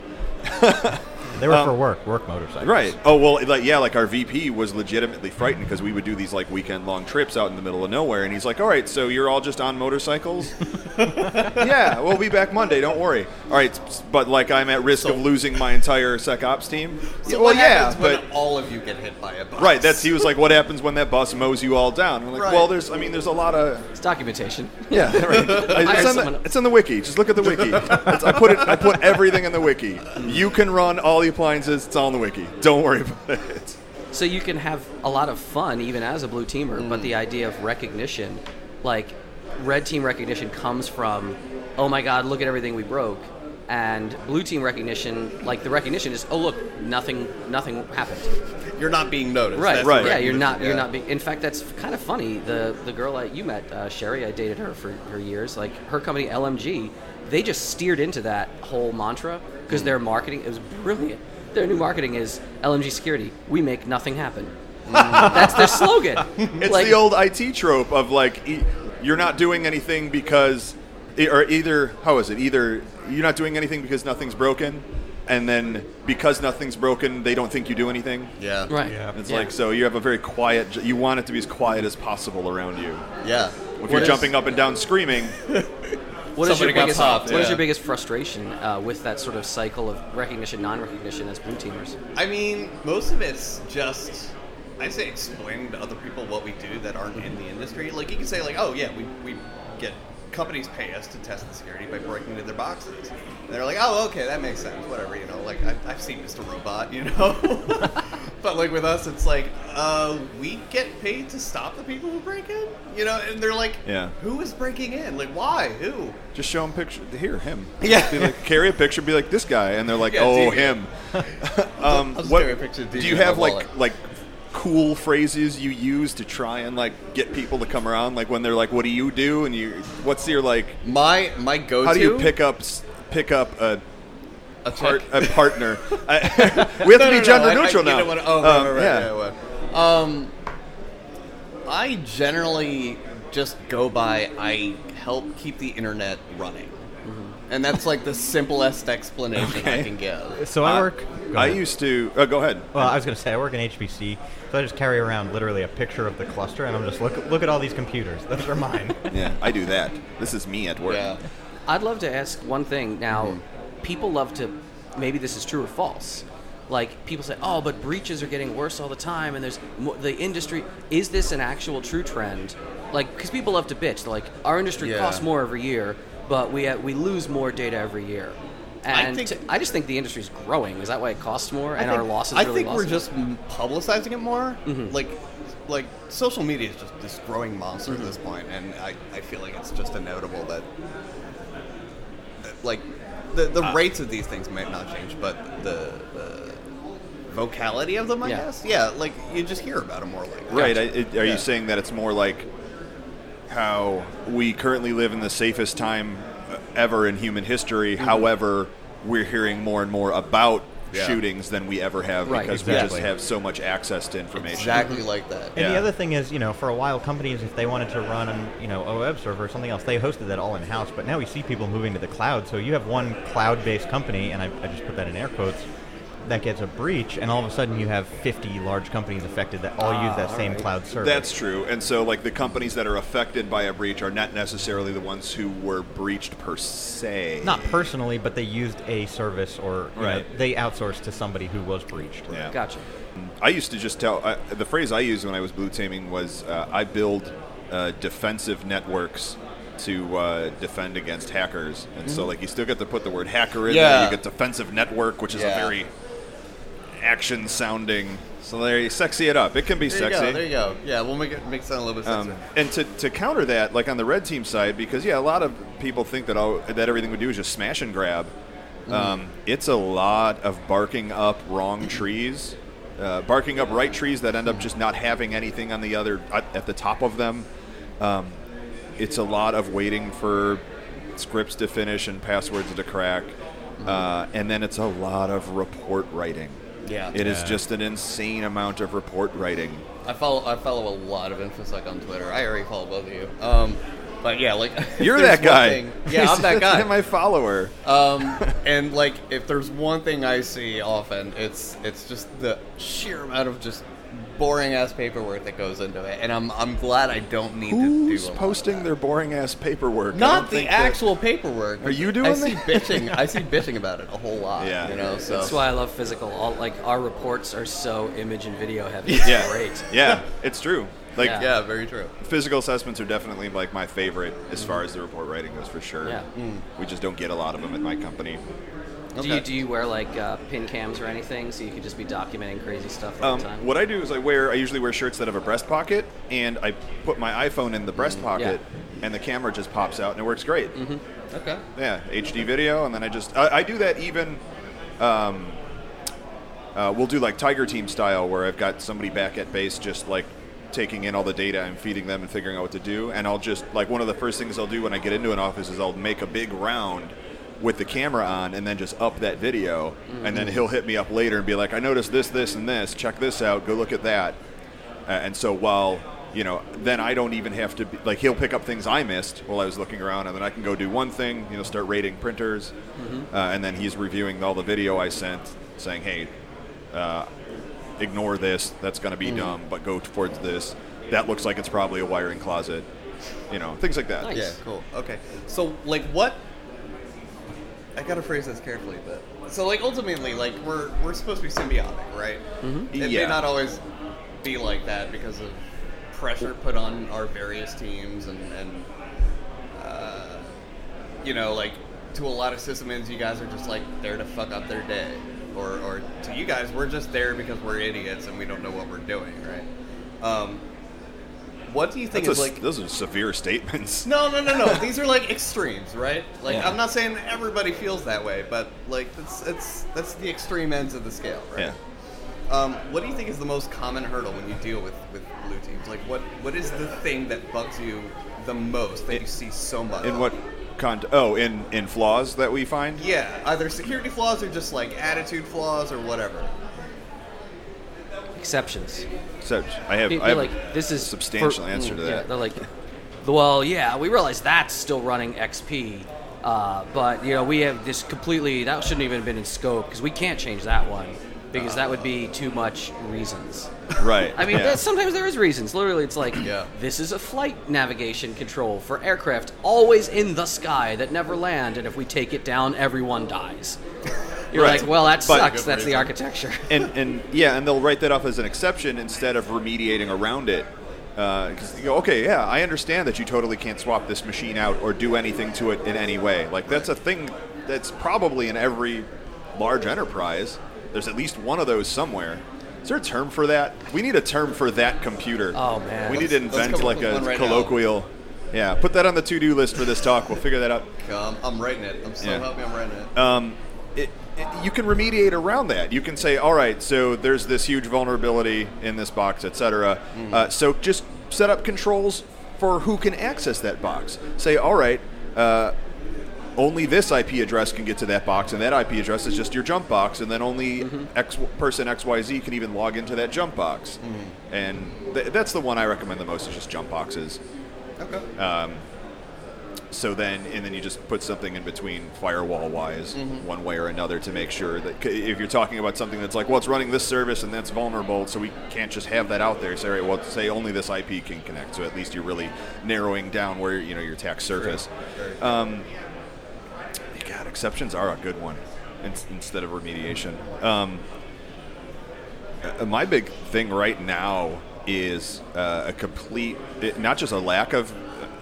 They were Um, for work, work motorcycles. Right. Oh well, like yeah, like our VP was legitimately frightened because we would do these like weekend long trips out in the middle of nowhere, and he's like, "All right, so you're all just on motorcycles." yeah, we'll be back Monday. Don't worry. All right, but like I'm at risk of losing my entire SecOps team. So Yeah, what well, yeah, happens when but all of you get hit by a bus? right. That's he was like, "What happens when that bus mows you all down?" We're like, Right. "Well, there's, I mean, there's a lot of." it's documentation. Yeah, right. It's, on the, else. it's on the wiki. Just look at the wiki. It's, I put it. I put everything in the wiki. You can run all the appliances. It's all in the wiki. Don't worry about it. So you can have a lot of fun even as a blue teamer, but the idea of recognition, like red team recognition comes from, oh my god, look at everything we broke. And blue team recognition, like the recognition is, oh look, nothing nothing happened. You're not being noticed. Right, That's Right. Yeah, you're not you're yeah. not being in fact that's kind of funny. The the girl I, you met, uh, Sherri, I dated her for, her years. Like her company LMG, they just steered into that whole mantra because their marketing it was brilliant. Their new marketing is LMG security. We make nothing happen. That's their slogan. It's Like- the old IT trope of like e- you're not doing anything because, e- or either how is it? Either you're not doing anything because nothing's broken, and then because nothing's broken, they don't think you do anything. Yeah. right. Yeah. It's Yeah. like so you have a very quiet. You want it to be as quiet as possible around you. Yeah. If you're jumping up and down screaming, What is your biggest popped, What is yeah. your biggest frustration uh, with that sort of cycle of recognition, non-recognition as blue teamers? I mean, most of it's just I say explaining to other people what we do that aren't in the industry. Like you can say like, oh yeah, we, we get companies pay us to test the security by breaking into their boxes. They're like, oh okay, that makes sense. Whatever, you know. Like I, I've seen Mr. Robot, you know. but like with us, it's like, uh, we get paid to stop the people who break in, you know. And they're like, Yeah. who is breaking in? Like why? Who? just show them picture. Here, him. Yeah. Be like, carry a picture. Be like this guy, and they're like, Yeah, oh, dude. him. um, what, carry a picture of do you have like wallet. like cool phrases you use to try and like get people to come around? Like when they're like, "What do you do?" and you, what's your like? My my go-to. How do you pick up pick up a a part, a partner? I, we have No, to no, be no, gender I- I- neutral now. know what- oh, Um, right, right, yeah. right, right. Um, I generally just go by. I help keep the internet running, and that's like the simplest explanation I can give. So I work. go I used to. Uh, go ahead. Well, I was going to say I work in HPC, so I just carry around literally a picture of the cluster, and I'm just look look at all these computers. Those are mine. Yeah, I do that. This is me at work. Yeah. I'd love to ask one thing. Now, Mm-hmm. people love to, maybe this is true or false. Like people say, oh, but breaches are getting worse all the time, and there's mo- the industry. Is this an actual true trend? Like, because people love to bitch. They're like, our industry Yeah. costs more every year, but we uh, we lose more data every year. I think- to- I just think the industry's growing. Is that why it costs more, and I think, our losses? I really think we're lost? just m- publicizing it more. Mm-hmm. Like, like social media is just this growing monster Mm-hmm. at this point, and I, I feel like it's just inevitable that, that, like, the the Uh. rates of these things might not change, but the, the vocality of them, I Yeah. guess, yeah, like you just hear about them more. Like, Right. I, it, are Yeah. you saying that it's more like how we currently live in the safest time ever in human history? Mm-hmm. However, we're hearing more and more about Yeah. shootings than we ever have Right, because exactly. we just have so much access to information. Exactly like that. And the other thing is, you know, for a while, companies, if they wanted to run, an, you know, a web server or something else, they hosted that all in house. But now we see people moving to the cloud. So you have one cloud-based company, and I, I just put that in air quotes, that gets a breach, and all of a sudden you have 50 large companies affected that all use that same cloud service. That's true. And so, like, the companies that are affected by a breach are not necessarily the ones who were breached per se. not personally, but they used a service or you know, they outsourced to somebody who was breached. Yeah. Gotcha. I used to just tell I, the phrase I used when I was blue teaming was uh, I build uh, defensive networks to uh, defend against hackers, and so like you still get to put the word hacker in there. You get defensive network, which is Yeah. a very action sounding. So there you sexy it up. It can be There sexy. you go. There you go. Yeah, we'll make it make it sound a little bit sexier. Um, and to, to counter that, like on the red team side, because yeah, a lot of people think that all, that everything we do is just smash and grab. Um, it's a lot of barking up wrong trees, uh, barking up right trees that end up just not having anything on the other at, at the top of them. Um, it's a lot of waiting for scripts to finish and passwords to crack, uh, and then it's a lot of report writing. Yeah. it is Yeah. just an insane amount of report writing. I follow I follow a lot of infosec on Twitter. I already follow both of you. Um, but yeah, like if You're there's that one guy. thing- yeah, I'm that guy. my follower. Um, and like, if there's one thing I see often, it's it's just the sheer amount of just boring ass paperwork that goes into it. And I'm I'm glad I don't need Who's to do a lot of posting that. their boring ass paperwork? Not the think that- actual paperwork. Are you doing? I doing see that? bitching. I see bitching about it a whole lot. Yeah. you know. So That's why I love physical. All like our reports are so image and video heavy. It's Yeah, great. yeah, it's true. Like Yeah. yeah, very true. physical assessments are definitely like my favorite as far as the report writing goes for sure. Yeah. Mm. We just don't get a lot of them at my company. Do you do you wear like uh, pin cams or anything so you could just be documenting crazy stuff all Um, the time? what I do is I wear I usually wear shirts that have a breast pocket and I put my iPhone in the breast pocket and the camera just pops out and it works great. Okay. Yeah, HD video, and then I just I, I do that even. Um, uh, we'll do like Tiger Team style, where I've got somebody back at base just like taking in all the data and feeding them and figuring out what to do. And I'll just like one of the first things I'll do when I get into an office is I'll make a big round with the camera on and then just up that video. And then he'll hit me up later and be like, "I noticed this, this, and this. Check this out. Go look at that." Uh, and so while you know, then I don't even have to be like he'll pick up things I missed while I was looking around, and then I can go do one thing, you know, start rating printers, uh, and then he's reviewing all the video I sent, saying, "Hey, uh, ignore this. That's going to be dumb, but go towards this. That looks like it's probably a wiring closet." You know, things like that. Nice. Yeah, cool. Okay. So, like, what? I gotta phrase this carefully, but so, like, ultimately, like, we're we're supposed to be symbiotic, right? Mm-hmm. It Yeah. may not always be like that because of pressure put on our various teams, and and uh, you know, like, to a lot of sysadmins, you guys are just like there to fuck up their day, or or to you guys, we're just there because we're idiots and we don't know what we're doing, right? Um, what do you think That's is a- like? those are severe statements. No, no, no, no. These are like extremes, right? Like Yeah. I'm not saying everybody feels that way, but like it's it's that's the extreme ends of the scale, right? Yeah. Um, what do you think is the most common hurdle when you deal with with blue teams? Like what what is the thing that bugs you the most that you see so much? In what con? Oh, in in flaws that we find. Yeah, either security flaws or just like attitude flaws or whatever. Exceptions. So I have, I have like this is a substantial for- answer to mm, Yeah, that. they're like, well, yeah, we realize that's still running XP, uh, but you know we have this completely that shouldn't even have been in scope because we can't change that one because that would be too much reasons. right. I mean, yeah. sometimes there is reasons. Literally, it's like Yeah. this is a flight navigation control for aircraft always in the sky that never land, and if we take it down, everyone dies. You're Right. like, well, that But- sucks. That's the architecture. and and yeah, and they'll write that off as an exception instead of remediating around it. Uh, because you go, okay, yeah, I understand that you totally can't swap this machine out or do anything to it in any way. Like that's a thing that's probably in every large enterprise. There's at least one of those somewhere. Is there a term for that? We need a term for that computer. Oh, man. we need to Let's- let's invent like a one right now. colloquial. Yeah, put that on the to-do list for this talk. We'll figure that out. Um, I'm writing it. I'm so Yeah. happy I'm writing it. um, it, it, you can remediate around that. You can say, all right, so there's this huge vulnerability in this box, etc. Uh, so just set up controls for who can access that box. Say, all right, uh, only this IP address can get to that box, and that IP address is just your jump box, and then only X person XYZ can even log into that jump box. And th- that's the one I recommend the most is just jump boxes. Okay. Um, So then, and then you just put something in between firewall wise, one way or another, to make sure that c- if you're talking about something that's like, well, it's running this service and that's vulnerable, so we can't just have that out there. Say, all right, well, say only this IP can connect. So at least you're really narrowing down where you know your attack surface. Um, God, exceptions are a good one in, instead of remediation. Um, uh, my big thing right now is uh, a complete, it- not just a lack of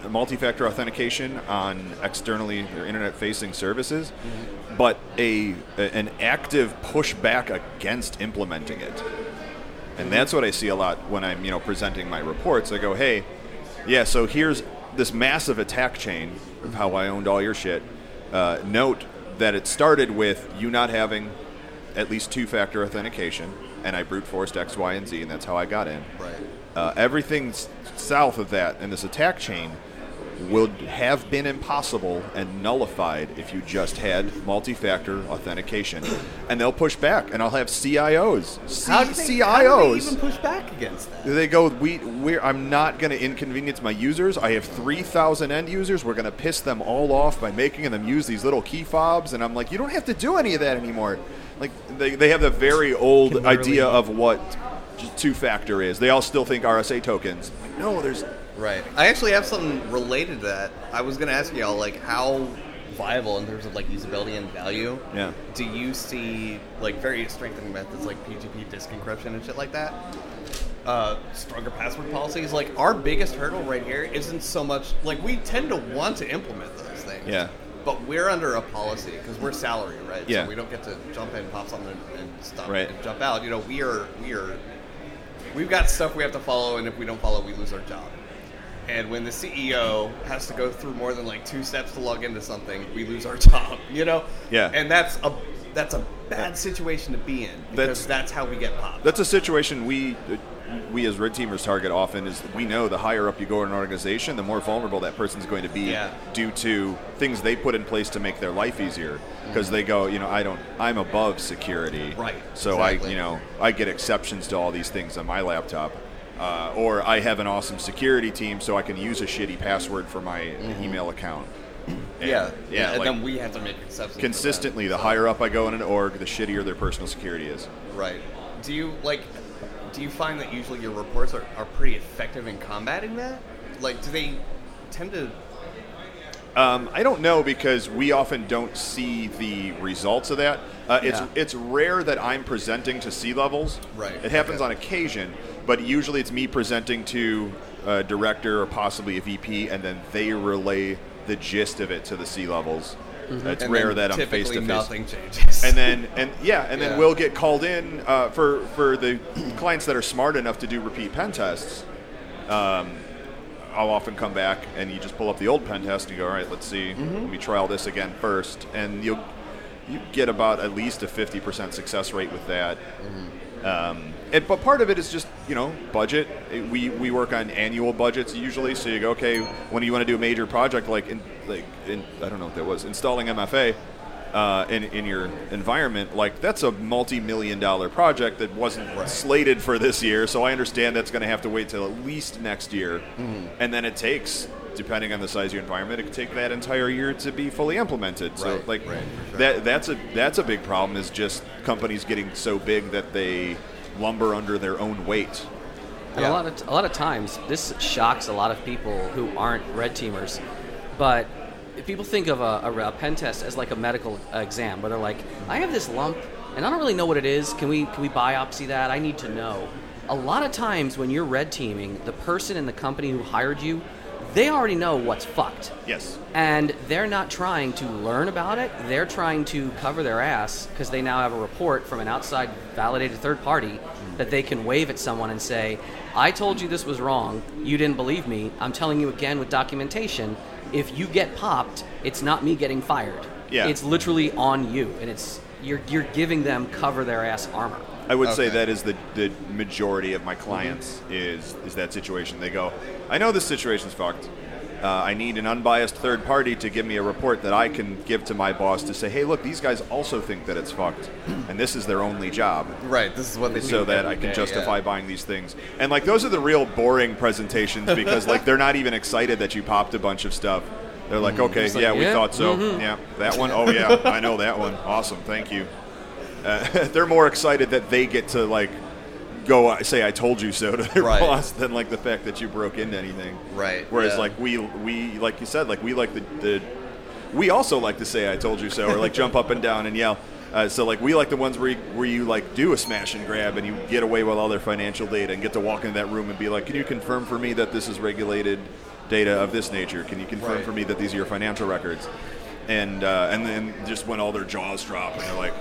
uh, multi-factor authentication on externally or internet-facing services, but a an active pushback against implementing it. And that's what I see a lot when I'm, you know, presenting my reports. I go, "Hey, yeah, so here's this massive attack chain of how I owned all your shit. Uh, note that it started with you not having at least two-factor authentication, and I brute forced X, Y, and Z, and that's how I got in. Right. Uh, everything south of that in this attack chain would have been impossible and nullified if you just had multi-factor authentication. And they'll push back, and I'll have CIOs, C- How do they, CIOs. How do they even push back against that? They go, we, we're, I'm not going to inconvenience my users. I have 3,000 end users. We're going to piss them all off by making them use these little key fobs. And I'm like, you don't have to do any of that anymore. Like, they, they have the very old idea of what two factor is. They all still think RSA tokens. Like, no, there's. Right. I actually have something related to that. I was going to ask y'all, like, how viable in terms of like usability and value Yeah. do you see like various strengthening methods like PGP disk encryption and shit like that? Uh, stronger password policies. Like our biggest hurdle right here isn't so much like we tend to want to implement those things. Yeah. But we're under a policy because we're salary, right? Yeah. So we don't get to jump in, pop something, and stop Right. and jump out. You know, we are we are we've got stuff we have to follow, and if we don't follow, we lose our job. And when the CEO has to go through more than like two steps to log into something, we lose our job. You know? Yeah. And that's a that's a bad situation to be in because That's- that's, how we get popped. That's a situation we we as red teamers target often is we know the higher up you go in an organization, the more vulnerable that person's going to be Yeah. due to things they put in place to make their life easier. Mm-hmm. Because they go, you know, I don't, I'm above security, Right, So I, you know, I get exceptions to all these things on my laptop. Uh, or I have an awesome security team, so I can use a shitty password for my email account. And, Mm-hmm. yeah, yeah. And like, then we have to make exceptions. consistently, the higher up I go in an org, the shittier their personal security is. Right. Do you like? Do you find that usually your reports are, are pretty effective in combating that? Like, do they tend to? Um, I don't know because we often don't see the results of that. Uh, it's Yeah. it's rare that I'm presenting to C levels. Right, It happens okay. on occasion, but usually it's me presenting to a director or possibly a VP, and then they relay the gist of it to the C levels. It's and rare that I'm face to face. Nothing changes. And then and yeah, and then Yeah. we'll get called in uh, for for the clients that are smart enough to do repeat pen tests. Um, I'll often come back and you just pull up the old pen test and you go, all right, let's see, let me trial this again first, and you'll you get about at least a fifty percent success rate with that. Um, and, but part of it is just you know budget. It- We we work on annual budgets usually, so you go okay when do you want to do a major project like in like in, I don't know what that was installing MFA uh, in in your environment. Like that's a multi-million dollar project that wasn't slated for this year. So I understand that's going to have to wait till at least next year, and then it takes. Depending on the size of your environment, it could take that entire year to be fully implemented. So, Right, like right, sure. that, that's a that's a big problem. Is just companies getting so big that they lumber under their own weight. Yeah. a lot of a lot of times, this shocks a lot of people who aren't red teamers. But if people think of a, a, a pen test as like a medical exam, where they're like, "I have this lump, and I don't really know what it is. Can we can we biopsy that? I need to know." A lot of times, when you're red teaming, the person in the company who hired you, they already know what's fucked. Yes. And they're not trying to learn about it. They're trying to cover their ass because they now have a report from an outside validated third party that they can wave at someone and say, I told you this was wrong. You didn't believe me. I'm telling you again with documentation. If you get popped, it's not me getting fired. Yeah. It's literally on you. And it's you're, you're giving them cover their ass armor. I would say that is the, the majority of my clients mm-hmm. is is that situation. They go, I know this situation's fucked. Uh, I need an unbiased third party to give me a report that I can give to my boss to say, hey, look, these guys also think that it's fucked, and this is their only job Right. This is what they do so that I can day, justify yeah. buying these things. And like those are the real boring presentations because like they're not even excited that you popped a bunch of stuff. They're like, mm-hmm. okay, like, yeah, we thought so. Mm-hmm. Yeah, that one. Oh yeah, I know that one. Awesome, thank you. Uh, they're more excited that they get to like go uh, say I told you so to their Right. boss than like the fact that you broke into anything. Right, Whereas yeah. like we we like you said like we like the, the we also like to say I told you so or like jump up and down and yell. Uh, so like we like the ones where you, where you like do a smash and grab and you get away with all their financial data and get to walk into that room and be like, can you confirm for me that this is regulated data of this nature? Can you confirm Right. for me that these are your financial records? And uh, and then just when all their jaws drop and they're like,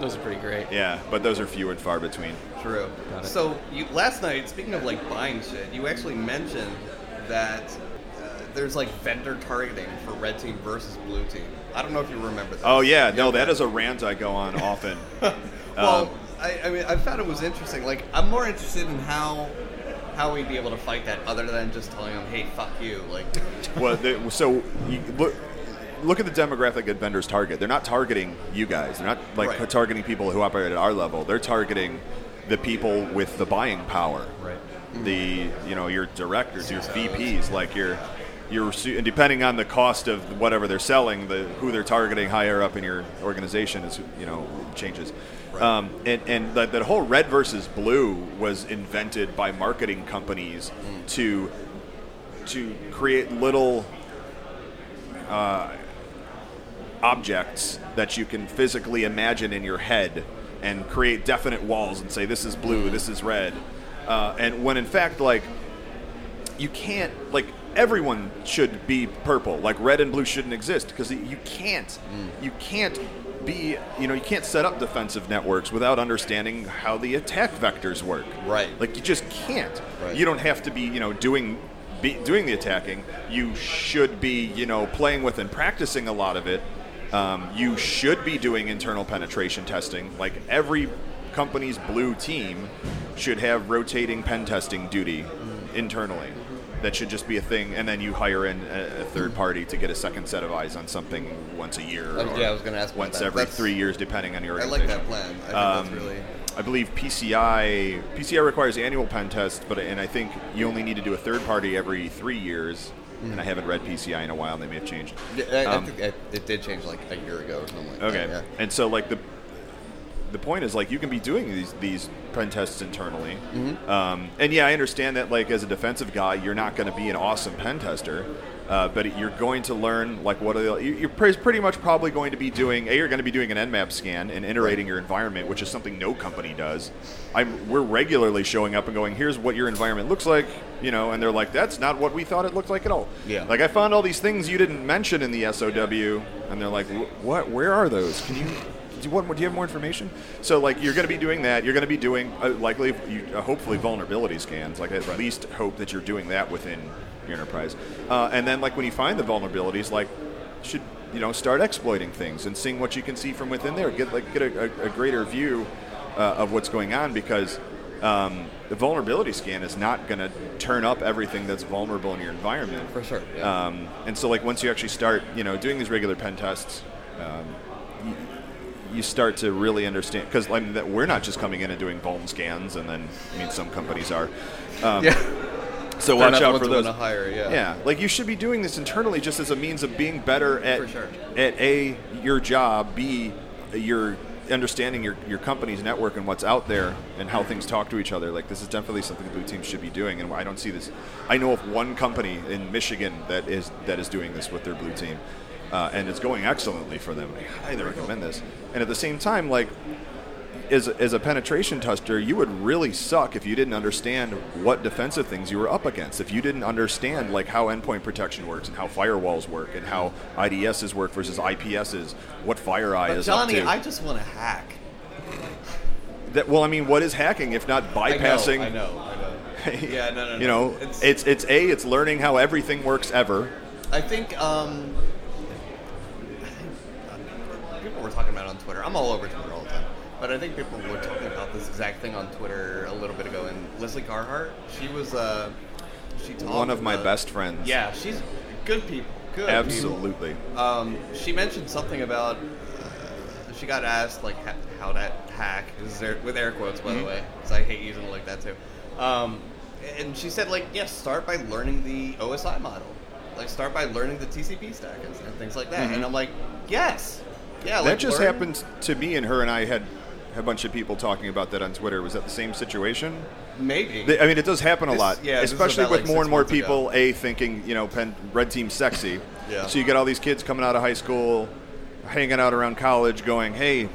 Those are pretty great. yeah, but those are few and far between. True. Got it. So you last night, speaking of like buying shit, you actually mentioned that uh, there's like vendor targeting for red team versus blue team. I don't know if you remember that. Oh yeah, no, that is a rant I go on often. Well, Um, I, I mean, I found it was interesting. Like, I'm more interested in how how we'd be able to fight that, other than just telling them, "Hey, fuck you." Like, well, they, so you look look at the demographic that vendors target. They're not targeting you guys. They're not like Right. targeting people who operate at our level. They're targeting the people with the buying power. Right. The you know your directors, your VPs, like your your and depending on the cost of whatever they're selling, the who they're targeting higher up in your organization is you know changes. Um, and and the, the whole red versus blue was invented by marketing companies to to create little uh, objects that you can physically imagine in your head and create definite walls and say this is blue, this is red, uh, and when in fact like you can't like everyone should be purple. Like red and blue shouldn't exist because you can't. You can't be you know you can't set up defensive networks without understanding how the attack vectors work. Right. like you just can't. Right. you don't have to be you know doing be, doing the attacking. You should be you know playing with and practicing a lot of it um, you should be doing internal penetration testing like every company's blue team should have rotating pen testing duty internally that should just be a thing and then you hire in a, a third party to get a second set of eyes on something once a year Uh, or yeah, I was gonna ask once that. every That's- three years depending on your I like that plan. I think um, that's really. I believe PCI PCI requires annual pen tests, but and I think you only need to do a third party every three years. And I haven't read PCI in a while. and They may have changed. Yeah, I, I Um, think it, did change like a year ago or something like Okay. that. And so like the the point is like you can be doing these these pen tests internally. Mm-hmm. Um, and yeah, I understand that like as a defensive guy, you're not going to be an awesome pen tester. Uh, but you're going to learn like what are the, you're pretty much probably going to be doing. A, you're going to be doing an Nmap scan and iterating your environment, which is something no company does. I'm we're regularly showing up and going, here's what your environment looks like, you know, and they're like, that's not what we thought it looked like at all. Yeah. Like I found all these things you didn't mention in the SOW, and they're like, what? Where are those? Can you? Do you, want, do you have more information? So, like, you're going to be doing that. You're going to be doing, uh, likely, you, uh, hopefully, vulnerability scans. Like, at least hope that you're doing that within your enterprise. Uh, and then, like, when you find the vulnerabilities, like, should you know start exploiting things and seeing what you can see from within there. Get like get a, a, greater view uh, of what's going on because um, the vulnerability scan is not going to turn up everything that's vulnerable in your environment For sure. Yeah. um, and so, like, once you actually start, you know, doing these regular pen tests, um, you, you start to really understand because I mean, that we're not just coming in and doing vuln scans, and then I mean, some companies are. Um, yeah. So They're watch out for those. hire, yeah. Yeah, like you should be doing this internally just as a means of being better at sure. at a your job, b your understanding your, your company's network and what's out there and how things talk to each other. Like this is definitely something the blue teams should be doing, and I don't see this. I know of one company in Michigan that is that is doing this with their blue team, uh, and it's going excellently for them. I highly recommend this. And at the same time, like as, as a penetration tester, you would really suck if you didn't understand what defensive things you were up against. If you didn't understand like how endpoint protection works and how firewalls work and how IDSs work versus IPSs, what FireEye But is Johnny, up to. Johnny, I just want to hack. that, well, I mean, what is hacking if not bypassing? I know. I know. I know. yeah. No. No. No. You know, It's- it's it's a it's learning how everything works ever. I think um, people were talking about it on Twitter. I'm all over Twitter all the time, but I think people were talking about this exact thing on Twitter a little bit ago. And Lesley Carhart, she was uh, she talked One of my about- best friends. Yeah, she's good people. Good. people. Absolutely. Um, she mentioned something about. Uh, she got asked like ha- how that hack. Is there with air quotes, by the way, because I hate using it like that too. Um, and she said like, yes, start by learning the OSI model. Like, start by learning the TCP stack and, and things like that. And I'm like, yes, yeah. that like, just learn- happened to me and her, and I had a bunch of people talking about that on Twitter. Was that the same situation? Maybe. They- I mean, it does happen a This- lot, yeah, especially with like, more and more months ago. people. A thinking, you know, pen, red team sexy. Yeah. So you get all these kids coming out of high school, hanging out around college, going, "Hey,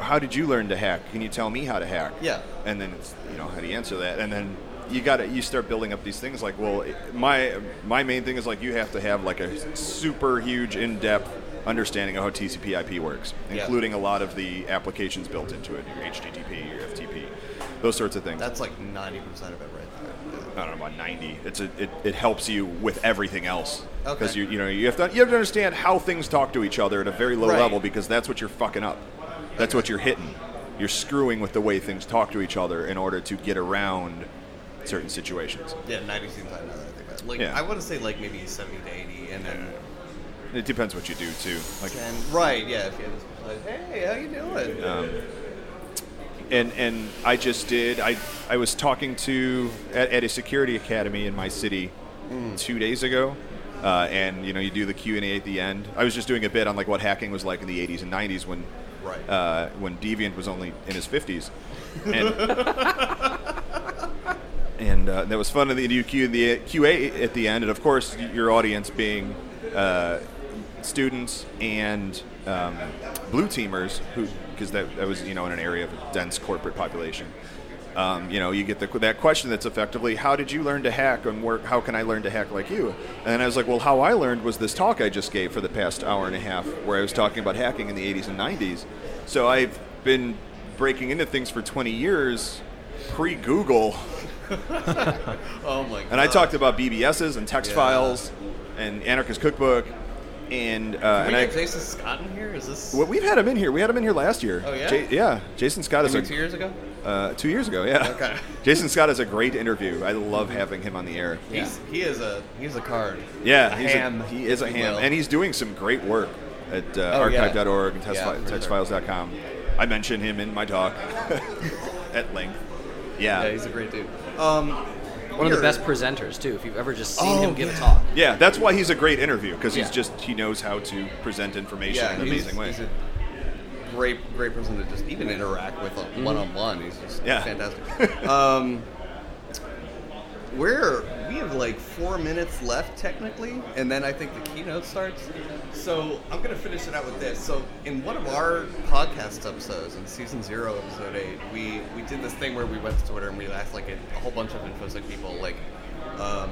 how did you learn to hack? Can you tell me how to hack?" Yeah. And then it's, you know, how do you answer that? And then you got to you start building up these things like, well, my my main thing is like you have to have like a super huge in depth understanding of how TCP/IP works, Yeah. including a lot of the applications built into it, your HTTP, your FTP, those sorts of things. That's like ninety percent of it right there. I don't know about 90. It's a, it, it helps you with everything else because Okay. you you know you have to you have to understand how things talk to each other at a very low Right. level because that's what you're fucking up. That's what you're hitting. You're screwing with the way things talk to each other in order to get around certain situations. Yeah, ninety seems like another thing. Like Yeah. I want to say like maybe seventy to eighty, and then It depends what you do too. Like ten. Right? Yeah. If you had this, hey, how you doing? um, and and I just did. I I was talking to at, at a security academy in my city two days ago, uh, and you know you do the Q and A at the end. I was just doing a bit on like what hacking was like in the 80s and 90s when Right. uh, when Deviant was only in his 50s, and and uh, that was fun. And you do Q and the QA at the end, and of course your audience being uh, students and um, blue teamers who because that, that was you know in an area of a dense corporate population. Um, you know, you get the, that question that's effectively, how did you learn to hack and work? How can I learn to hack like you? And I was like, well, how I learned was this talk I just gave for the past hour and a half, where I was talking about hacking in the 80s and 90s. So I've been breaking into things for 20 years, pre Google, oh my god. and I talked about BBSs and text Yeah. files and Anarchist Cookbook, and uh, Can and we I, Jason Scott in here. Is this? Well, we've had him in here. We had him in here last year. Oh, yeah? Ja- yeah. Jason Scott is a two years ago? uh, two years ago. Yeah. Okay. Jason Scott is a great interview. I love having him on the air. He's he is a he's a card. Yeah, A he's ham, A, he is a ham, will. and he's doing some great work at uh, Oh, yeah. archive.org and Yeah, sure. textfiles.com. I mentioned him in my talk at length. Yeah. Yeah, he's a great dude. Um, One of the best presenters too. If you've ever just seen Oh, him give yeah. a talk. Yeah, that's why he's a great interview because he's Yeah. just he knows how to present information Yeah, in an he's, amazing way. he's a great great person to just even interact with one on one. He's just Yeah. fantastic. um, we're we have like four minutes left technically, and then I think the keynote starts. So I'm gonna finish it out with this. So in one of our podcast episodes, in season zero, episode eight, we we did this thing where we went to Twitter and we asked like a, a whole bunch of infosec people like. Um,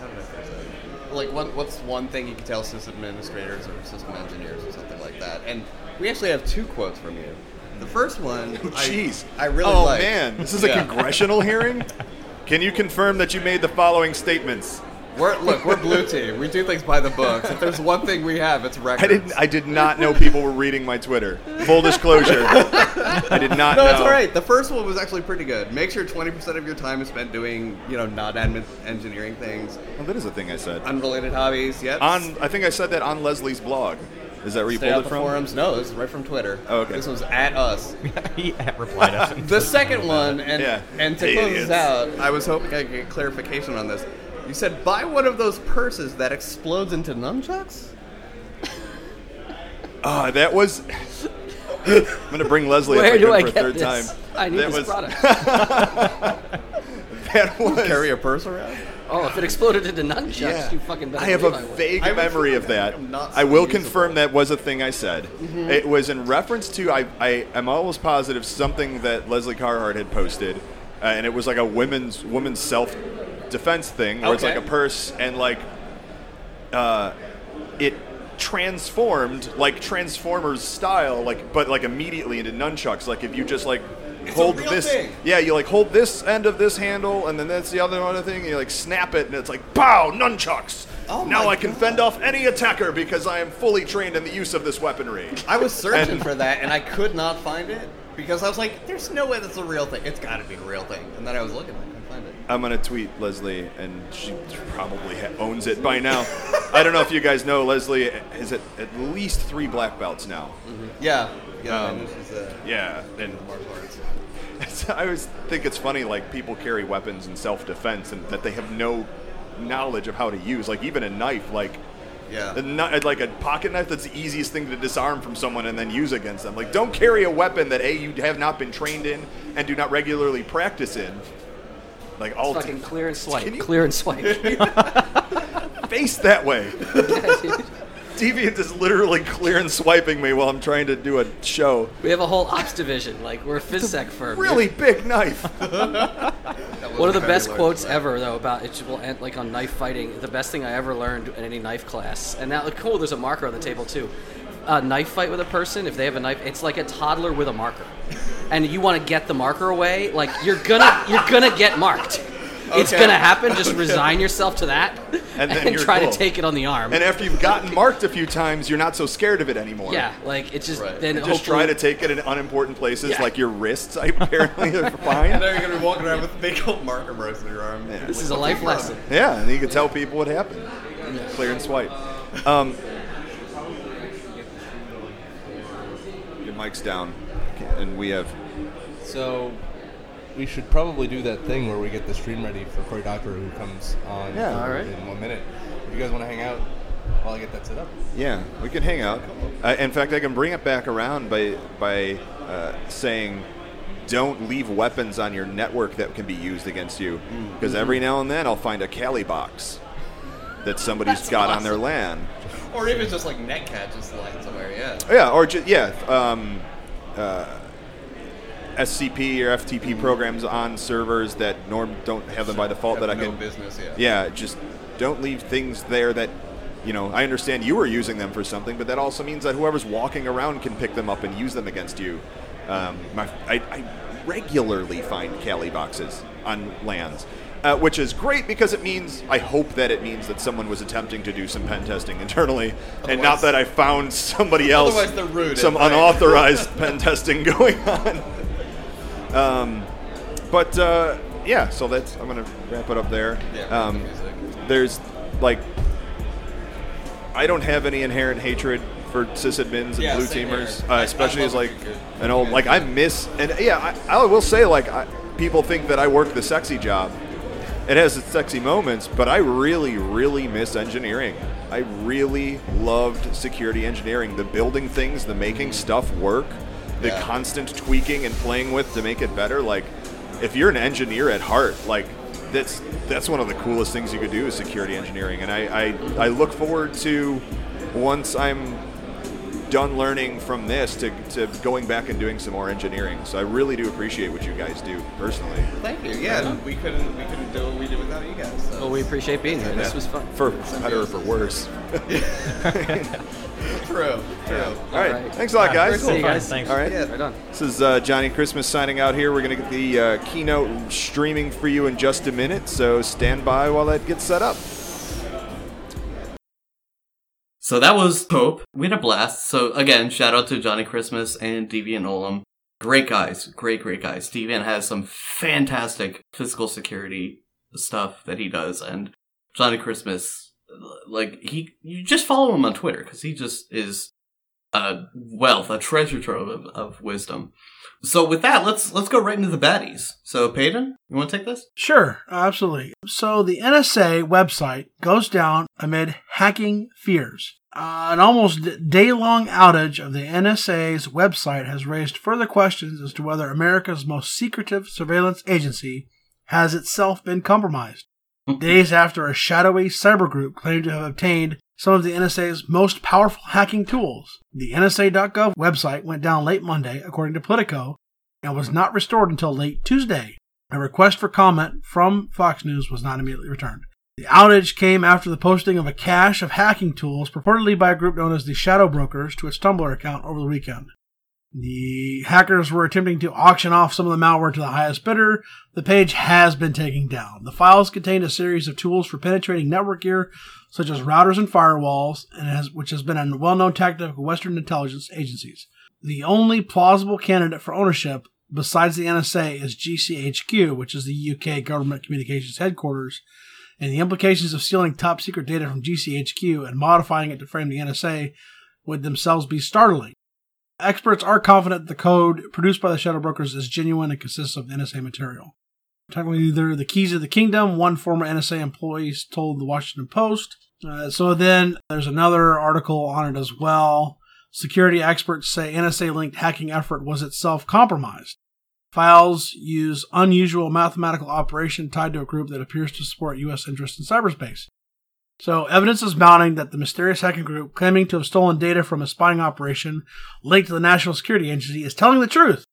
how did I phrase that? Like, what, what's one thing you can tell system administrators or system engineers or something like that? And we actually have two quotes from you. The first one, I- Jeez. I, really Oh like. man, this is a Yeah. congressional hearing. Can you confirm that you made the following statements? We're, look, we're blue team. We do things by the books. If there's one thing we have, it's records. I didn't. I did not know people were reading my Twitter. Full disclosure, I did not no, know. it's all right. The first one was actually pretty good. Make sure 20% of your time is spent doing, you know, not admin engineering things, Well, that is a thing I said. unrelated hobbies. Yep. On, I think I said that on Lesley's blog. Is that where you Stay pulled out it the from? forums. No, this is right from Twitter. Oh, okay. This was at us. he replied us. The second one, and Yeah. and to Hey, close this out, I was hoping I could get clarification on this. You said buy one of those purses that explodes into nunchucks. Ah, that was. I'm gonna bring Lesley Where up do I for a get third this? time. I need that this was, product. That was. Carry a purse around. oh, if it exploded into nunchucks, Yeah. you fucking better I have a believe I would. vague I have memory of that. I'm not I will so usable. confirm that was a thing I said. It was in reference to I, I I'm almost positive something that Lesley Carhart had posted, uh, and it was like a women's women's self defense thing where it's like a purse and like uh, it transformed like Transformers style, like but like immediately into nunchucks. Like if you just like It's hold this, thing. yeah, you like hold this end of this handle, and then that's the other other thing. And you like snap it, and it's like pow nunchucks. Oh now I can God. fend off any attacker because I am fully trained in the use of this weaponry. I was searching And- for that and I could not find it because I was like, "There's no way that's a real thing. It's got to be a real thing." And then I was looking. I'm gonna tweet Lesley, and she probably ha- owns it by now. I don't know if you guys know Lesley is at at least three black belts now. Yeah, yeah. I Um, she's uh, Yeah, and. I always think it's funny, like people carry weapons in self-defense, and that they have no knowledge of how to use. Like even a knife, like Yeah. like a pocket knife, that's the easiest thing to disarm from someone and then use against them. Like don't carry a weapon that a you have not been trained in and do not regularly practice in. Like all It's fucking clear and swipe. You- Clear and swipe. face that way. Yeah. Deviant is literally clear and swiping me while I'm trying to do a show. we have a whole ops division. Like we're a physsec firm. Really big knife. One of the best quotes ever, though, about it will end like on knife fighting. The best thing I ever learned in any knife class, and now, like, cool. There's a marker on the table too. A knife fight with a person, if they have a knife, it's like a toddler with a marker, and you want to get the marker away. Like you're gonna, you're gonna get marked. It's gonna happen. Just resign yourself to that, And and, then you're try cool. to take it on the arm. And after you've gotten marked a few times, you're not so scared of it anymore. yeah, like it's just Right. then And just try to take it in unimportant places, Yeah. like your wrists. I apparently are fine. And fine. now you're gonna be walking around with a big old marker marks on your arm. Yeah. This is a life lesson. Yeah, and you can tell people what happened. Clear and swipe. Um, mic's down, and we have. So we should probably do that thing where we get the stream ready for Cory Doctorow who comes on Yeah. in- All right. in one minute. If you guys want to hang out while I get that set up. Yeah, we can hang out. Uh, in fact, I can bring it back around by by uh, saying, don't leave weapons on your network that can be used against you, because every now and then I'll find a Kali box that somebody's That's got on their awesome. Or even just like netcat just lying somewhere, yeah. Yeah, or ju- yeah, um, uh, SCP or FTP programs on servers that norm don't have them by default that I no can. business, yeah. Yeah, just don't leave things there that, you know, I understand you were using them for something, but that also means that whoever's walking around can pick them up and use them against you. Um, my, I, I regularly find Kali boxes on LANs. Uh, which is great because it means I hope that it means that someone was attempting to do some pen testing internally, and not that I found somebody else Otherwise they're rude, some right? unauthorized pen testing going on. Um, but uh, yeah, so that's I'm gonna wrap it up there. Yeah, um, there's like I don't have any inherent hatred for sysadmins and Yeah, blue teamers, uh, especially as like an old like I miss and yeah I, I will say like I, people think that I work the sexy job. It has its sexy moments, but I really, really miss engineering. I really loved security engineering, the building things, the making stuff work, the Yeah. constant tweaking and playing with to make it better. Like, if you're an engineer at heart, like that's that's one of the coolest things you could do is security engineering. And I I, I look forward to once I'm done learning from this to, to going back and doing some more engineering. So I really do appreciate what you guys do personally. Thank you. Yeah, we couldn't we couldn't do what we did without you guys. So. Well, we appreciate being here. This Yeah. was fun. For better or for worse. True. True. All right. right. Thanks a lot, guys. See you guys. Thanks. All right. Yeah. Right on. This is uh, Johnny Christmas signing out here. We're going to get the uh, keynote streaming for you in just a minute, so stand by while that gets set up. So that was Pope. We had a blast. So again, shout out to Johnny Christmas and Deviant Ollam. Great guys. Great, great guys. Deviant has some fantastic physical security stuff that he does. And Johnny Christmas, like, he, you just follow him on Twitter because he just is a wealth, a treasure trove of, of wisdom. So with that, let's, let's go right into the baddies. So Peyton, you want to take this? Sure, absolutely. So the NSA website goes down amid hacking fears. Uh, an almost day long outage of the NSA's website has raised further questions as to whether America's most secretive surveillance agency has itself been compromised. Days after a shadowy cyber group claimed to have obtained some of the NSA's most powerful hacking tools, the NSA.gov website went down late Monday, according to Politico, and was not restored until late Tuesday. A request for comment from Fox News was not immediately returned. The outage came after the posting of a cache of hacking tools purportedly by a group known as the Shadow Brokers to its Tumblr account over the weekend. The hackers were attempting to auction off some of the malware to the highest bidder. The page has been taken down. The files contained a series of tools for penetrating network gear, such as routers and firewalls, and has, which has been a well-known tactic of Western intelligence agencies. The only plausible candidate for ownership besides the NSA is GCHQ, which is the UK government communications headquarters, and the implications of stealing top secret data from GCHQ and modifying it to frame the NSA would themselves be startling. Experts are confident the code produced by the shadow brokers is genuine and consists of NSA material. Technically, they're the keys of the kingdom, one former NSA employee told the Washington Post. Uh, so then there's another article on it as well. Security experts say NSA linked hacking effort was itself compromised. Files use unusual mathematical operation tied to a group that appears to support U.S. interests in cyberspace. So, evidence is mounting that the mysterious hacking group claiming to have stolen data from a spying operation linked to the National Security Agency is telling the truth.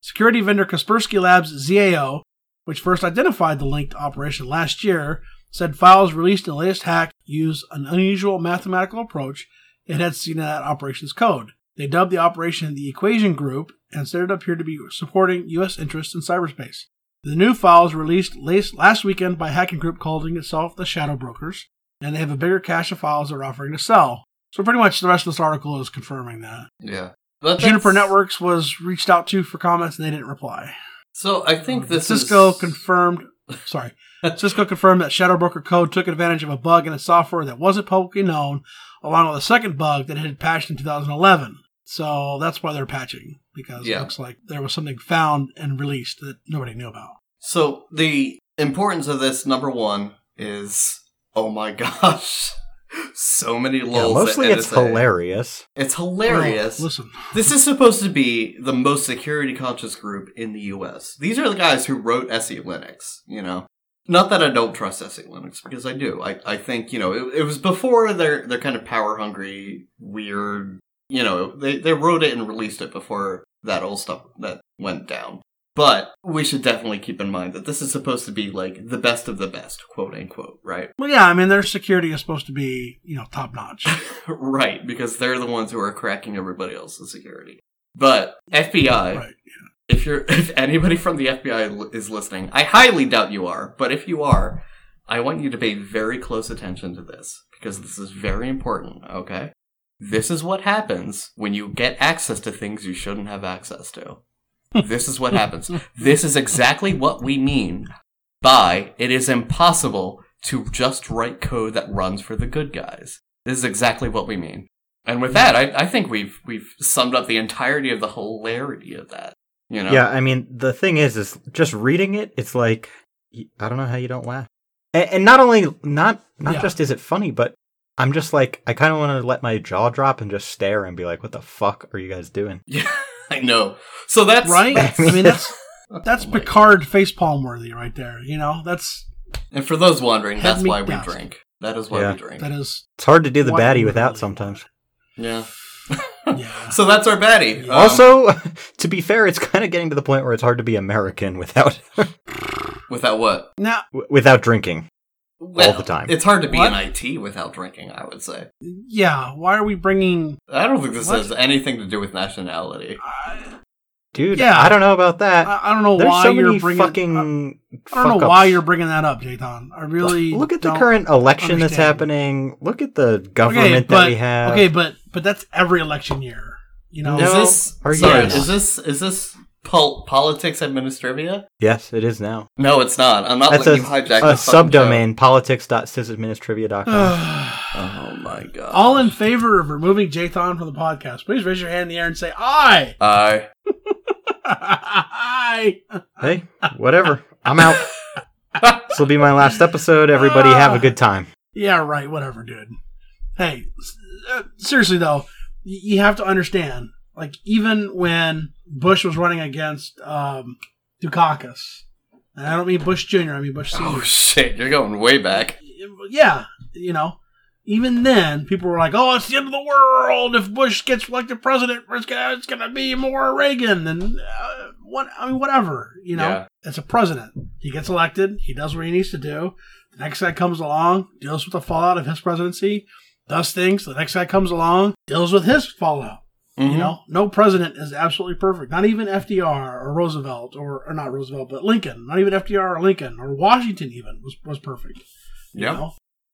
Security vendor Kaspersky Labs ZAO, which first identified the linked operation last year, said files released in the latest hack use an unusual mathematical approach it had seen in that operation's code. They dubbed the operation the Equation Group and said it appeared to be supporting U.S. interests in cyberspace. The new files released last weekend by a hacking group calling itself the Shadow Brokers, and they have a bigger cache of files they're offering to sell. So pretty much the rest of this article is confirming that. Yeah. But Juniper that's- Networks was reached out to for comments and they didn't reply. So I think uh, this Cisco is confirmed. Sorry, Cisco confirmed that Shadow Broker code took advantage of a bug in its software that wasn't publicly known, along with a second bug that had patched in 2011. So that's why they're patching because Yeah. it looks like there was something found and released that nobody knew about. So the importance of this number one is oh my gosh, so many Yeah, mostly at it's hilarious. It's hilarious. Well, listen, This is supposed to be the most security conscious group in the US. These are the guys who wrote SE Linux, you know. Not that I don't trust SE Linux, because I do. I, I think, you know, it, it was before they're they're kind of power hungry, weird, you know, they, they wrote it and released it before that old stuff that went down. But we should definitely keep in mind that this is supposed to be like the best of the best, quote unquote, right? well, yeah, I mean their security is supposed to be you know top notch. right, because they're the ones who are cracking everybody else's security. But FBI, right. If you're if anybody from the FBI l- is listening, I highly doubt you are, but if you are, I want you to pay very close attention to this because this is very important, okay? This is what happens when you get access to things you shouldn't have access to. this is what happens. This is exactly what we mean by it is impossible to just write code that runs for the good guys. This is exactly what we mean. And with that, I, I think we've we've summed up the entirety of the hilarity of that. You know? Yeah, I mean, the thing is, is just reading it, it's like, I don't know how you don't laugh. And, and not only, not, not Yeah. just is it funny, but I'm just like, I kind of want to let my jaw drop and just stare and be like, what the fuck are you guys doing? Yeah, I know. So that's right? that's- I mean, that's that's Oh my Picard facepalm worthy right there. You know, that's And for those wondering, that's why we dust. drink. That is why Yeah. we drink. that is It's hard to do the Why baddie without we? sometimes. Yeah. Yeah. So that's our baddie. Um, also, to be fair, it's kind of getting to the point where it's hard to be American without without what? Now, w- without drinking. Well, the time. It's hard to be What? in IT without drinking. I would say. yeah, why are we bringing? I don't think this What? has anything to do with nationality. Dude, Yeah. I don't know about that. I, I don't know There's why so you're bringing. fucking. I, I don't fuck know why you're bringing that up, Jathan. I really Look at the don't current election that's happening. Look at the government okay, that we have. Okay, but but that's every election year. You know, No. Is this Are sorry? you- Is this is this pol- politics administrivia? Yes, it is now. No, it's not. I'm not That's a, letting you hijack a this fucking show. subdomain, politics.sysadministrivia.com. Oh my god! all in favor of removing Jathan from the podcast, please raise your hand in the air and say "I." I I. hey, whatever. I'm out. this will be my last episode. Everybody have a good time. Yeah, right. Whatever, dude. Hey, s- uh, seriously though, you have to understand. Like, even when Bush was running against um, Dukakis, and I don't mean Bush Jr., I mean Bush Sr. oh shit! You're going way back. yeah, you know, even then, people were like, "Oh, it's the end of the world if Bush gets elected president. It's gonna, it's gonna be more Reagan." And uh, what? I mean, whatever. You know, Yeah. it's a president. He gets elected. He does what he needs to do. The next guy comes along, deals with the fallout of his presidency, does things. The next guy comes along, deals with his fallout. Mhm. You know, no president is absolutely perfect. Not even FDR or Roosevelt or, or not Roosevelt, but Lincoln. Not even FDR or Lincoln or Washington even was was perfect. Yeah.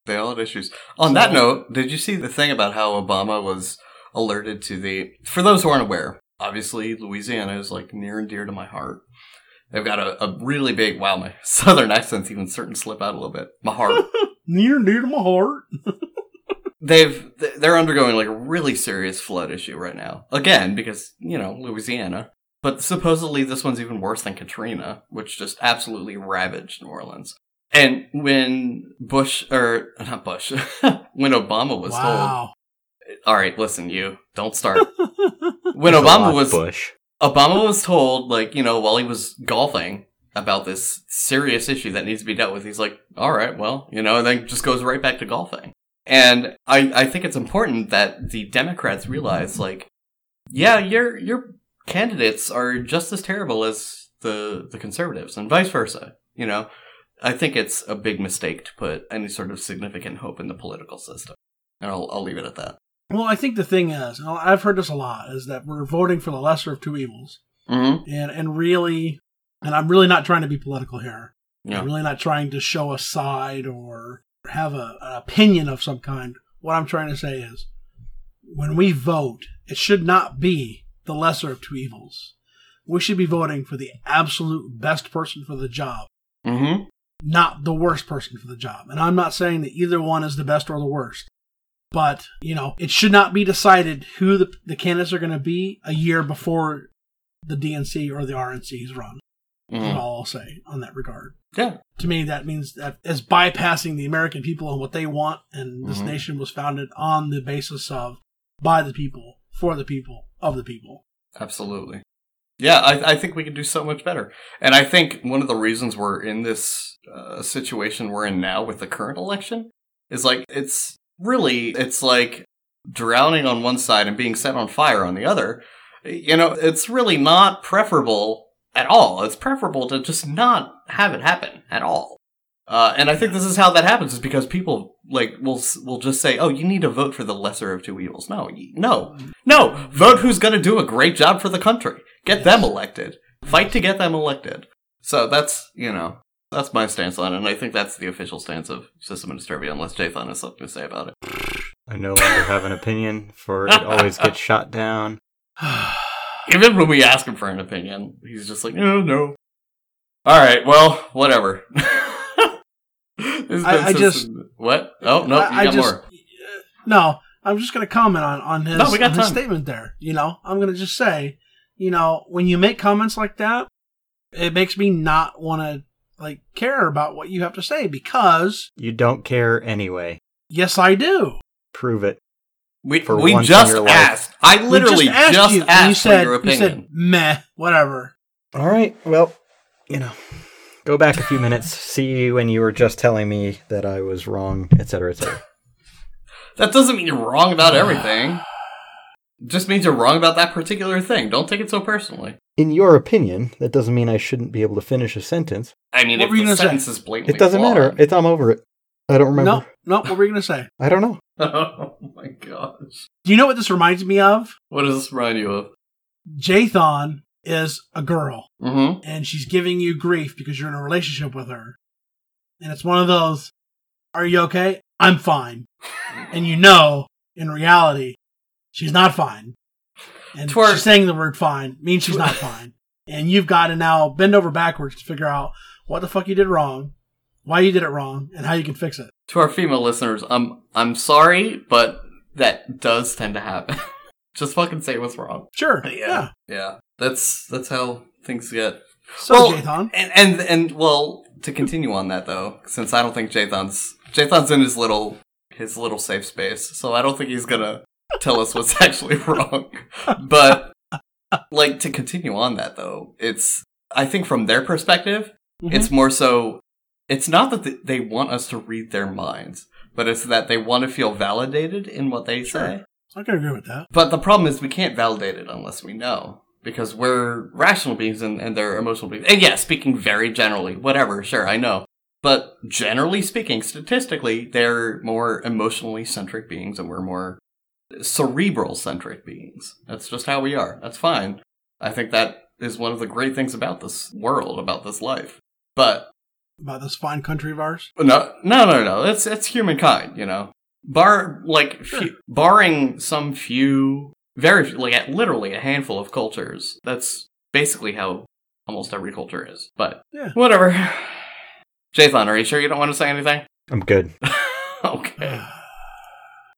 They all had issues. On that note, did you see the thing about how Obama was alerted to the? For those who aren't aware, obviously Louisiana is like near and dear to my heart. They've got a, a really big wow, my southern accent's even starting to slip out a little bit. My heart. Near and dear to my heart. They've they're undergoing like a really serious flood issue right now. Again, because, you know, Louisiana. But supposedly this one's even worse than Katrina, which just absolutely ravaged New Orleans. And when Bush or not Bush, when Obama was told all right, listen, you don't start. when There's Obama was Bush. Obama was told, like you know, while he was golfing about this serious issue that needs to be dealt with, he's like, all right, well, you know, and then just goes right back to golfing. And I I think it's important that the Democrats realize, like, yeah, your your candidates are just as terrible as the the conservatives, and vice versa. You know, I think it's a big mistake to put any sort of significant hope in the political system. And I'll I'll leave it at that. Well, I think the thing is, I've heard this a lot, is that we're voting for the lesser of two evils, Mm-hmm. and and really, and I'm really not trying to be political here. Yeah. I'm really not trying to show a side or have a, an opinion of some kind. What I'm trying to say is, when we vote, it should not be the lesser of two evils. We should be voting for the absolute best person for the job, Mm-hmm. not the worst person for the job. And I'm not saying that either one is the best or the worst. But, you know, it should not be decided who the, the candidates are going to be a year before the DNC or the RNC is run. All I'll say on that regard. Yeah. To me, that means that is bypassing the American people and what they want. And this Mhm. nation was founded on the basis of by the people, for the people, of the people. Absolutely. Yeah, I, I think we could do so much better. And I think one of the reasons we're in this uh, situation we're in now with the current election is like, it's really, it's like drowning on one side and being set on fire on the other. You know, it's really not preferable at all. It's preferable to just not have it happen at all. Uh, and I think this is how that happens is because people like will will just say, "Oh, you need to vote for the lesser of two evils." No, no, no. Vote who's going to do a great job for the country. Get them elected. Fight to get them elected. So that's you know that's my stance on it, and I think that's the official stance of Sysadministrivia, unless Jathan has something to say about it. I no longer have an opinion, for it always gets shot down. Even when we ask him for an opinion, he's just like, "No, no." All right, well, whatever. This has I- been I just- what? Oh no, you I, I got just, more. Uh, no, I'm just going to comment on, on his, No, we got on his statement there. You know, I'm going to just say, you know, when you make comments like that, it makes me not want to like care about what you have to say because You don't care anyway. yes, I do. Prove it. We, for we once in just your life. asked. I We literally just asked, you, and you for said, your You opinion. said meh, whatever. All right. Well, you know, go back a few minutes, see when you were just telling me that I was wrong, etc., etc. that doesn't mean you're wrong about everything. It just means you're wrong about that particular thing. Don't take it so personally. In your opinion, that doesn't mean I shouldn't be able to finish a sentence. I mean, What if were you the gonna say? is blatantly It doesn't flawed- matter. It's I'm over it. I don't remember. No, no. What were you going to say? I don't know. oh my gosh. Do you know what this reminds me of? What does this remind you of? Jathan is a girl Mm-hmm. and she's giving you grief because you're in a relationship with her. And it's one of those, are you okay? I'm fine. And you know, in reality, she's not fine. And Twerk. she's saying the word fine means she's not fine. And you've got to now bend over backwards to figure out what the fuck you did wrong, why you did it wrong, and how you can fix it. To our female listeners, I'm I'm sorry, but that does tend to happen. just fucking say what's wrong. Sure. Yeah. Yeah. That's that's how things get. So, Well, Jathan. And and and well, to continue on that though, since I don't think Jathan's Jathan's in his little his little safe space, so I don't think he's gonna tell us what's actually wrong. But like to continue on that though, it's I think from their perspective, Mhm. it's more so it's not that th- they want us to read their minds, but it's that they want to feel validated in what they Sure. say. I can agree with that. But the problem is we can't validate it unless we know. Because we're rational beings and, and they're emotional beings. And yeah, speaking very generally, whatever, sure, I know. But generally speaking, statistically, they're more emotionally centric beings and we're more cerebral centric beings. That's just how we are. That's fine. I think that is one of the great things about this world, about this life. But About this fine country of ours. no, no, no, no. That's it's humankind, you know. Bar like Sure. few, barring some few very like literally a handful of cultures. That's basically how almost every culture is. But Yeah. whatever. Jathan, are you sure you don't want to say anything? I'm good. okay.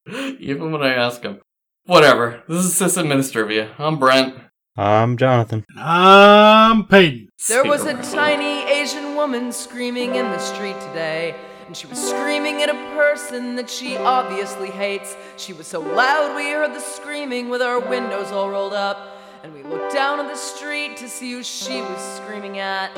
Even when I ask him. Whatever. This is Sysadministrivia. I'm Brent. I'm Jonathan. I'm Peyton. There was a tiny Asian woman screaming in the street today. And she was screaming at a person that she obviously hates. She was so loud we heard the screaming with our windows all rolled up. And we looked down on the street to see who she was screaming at.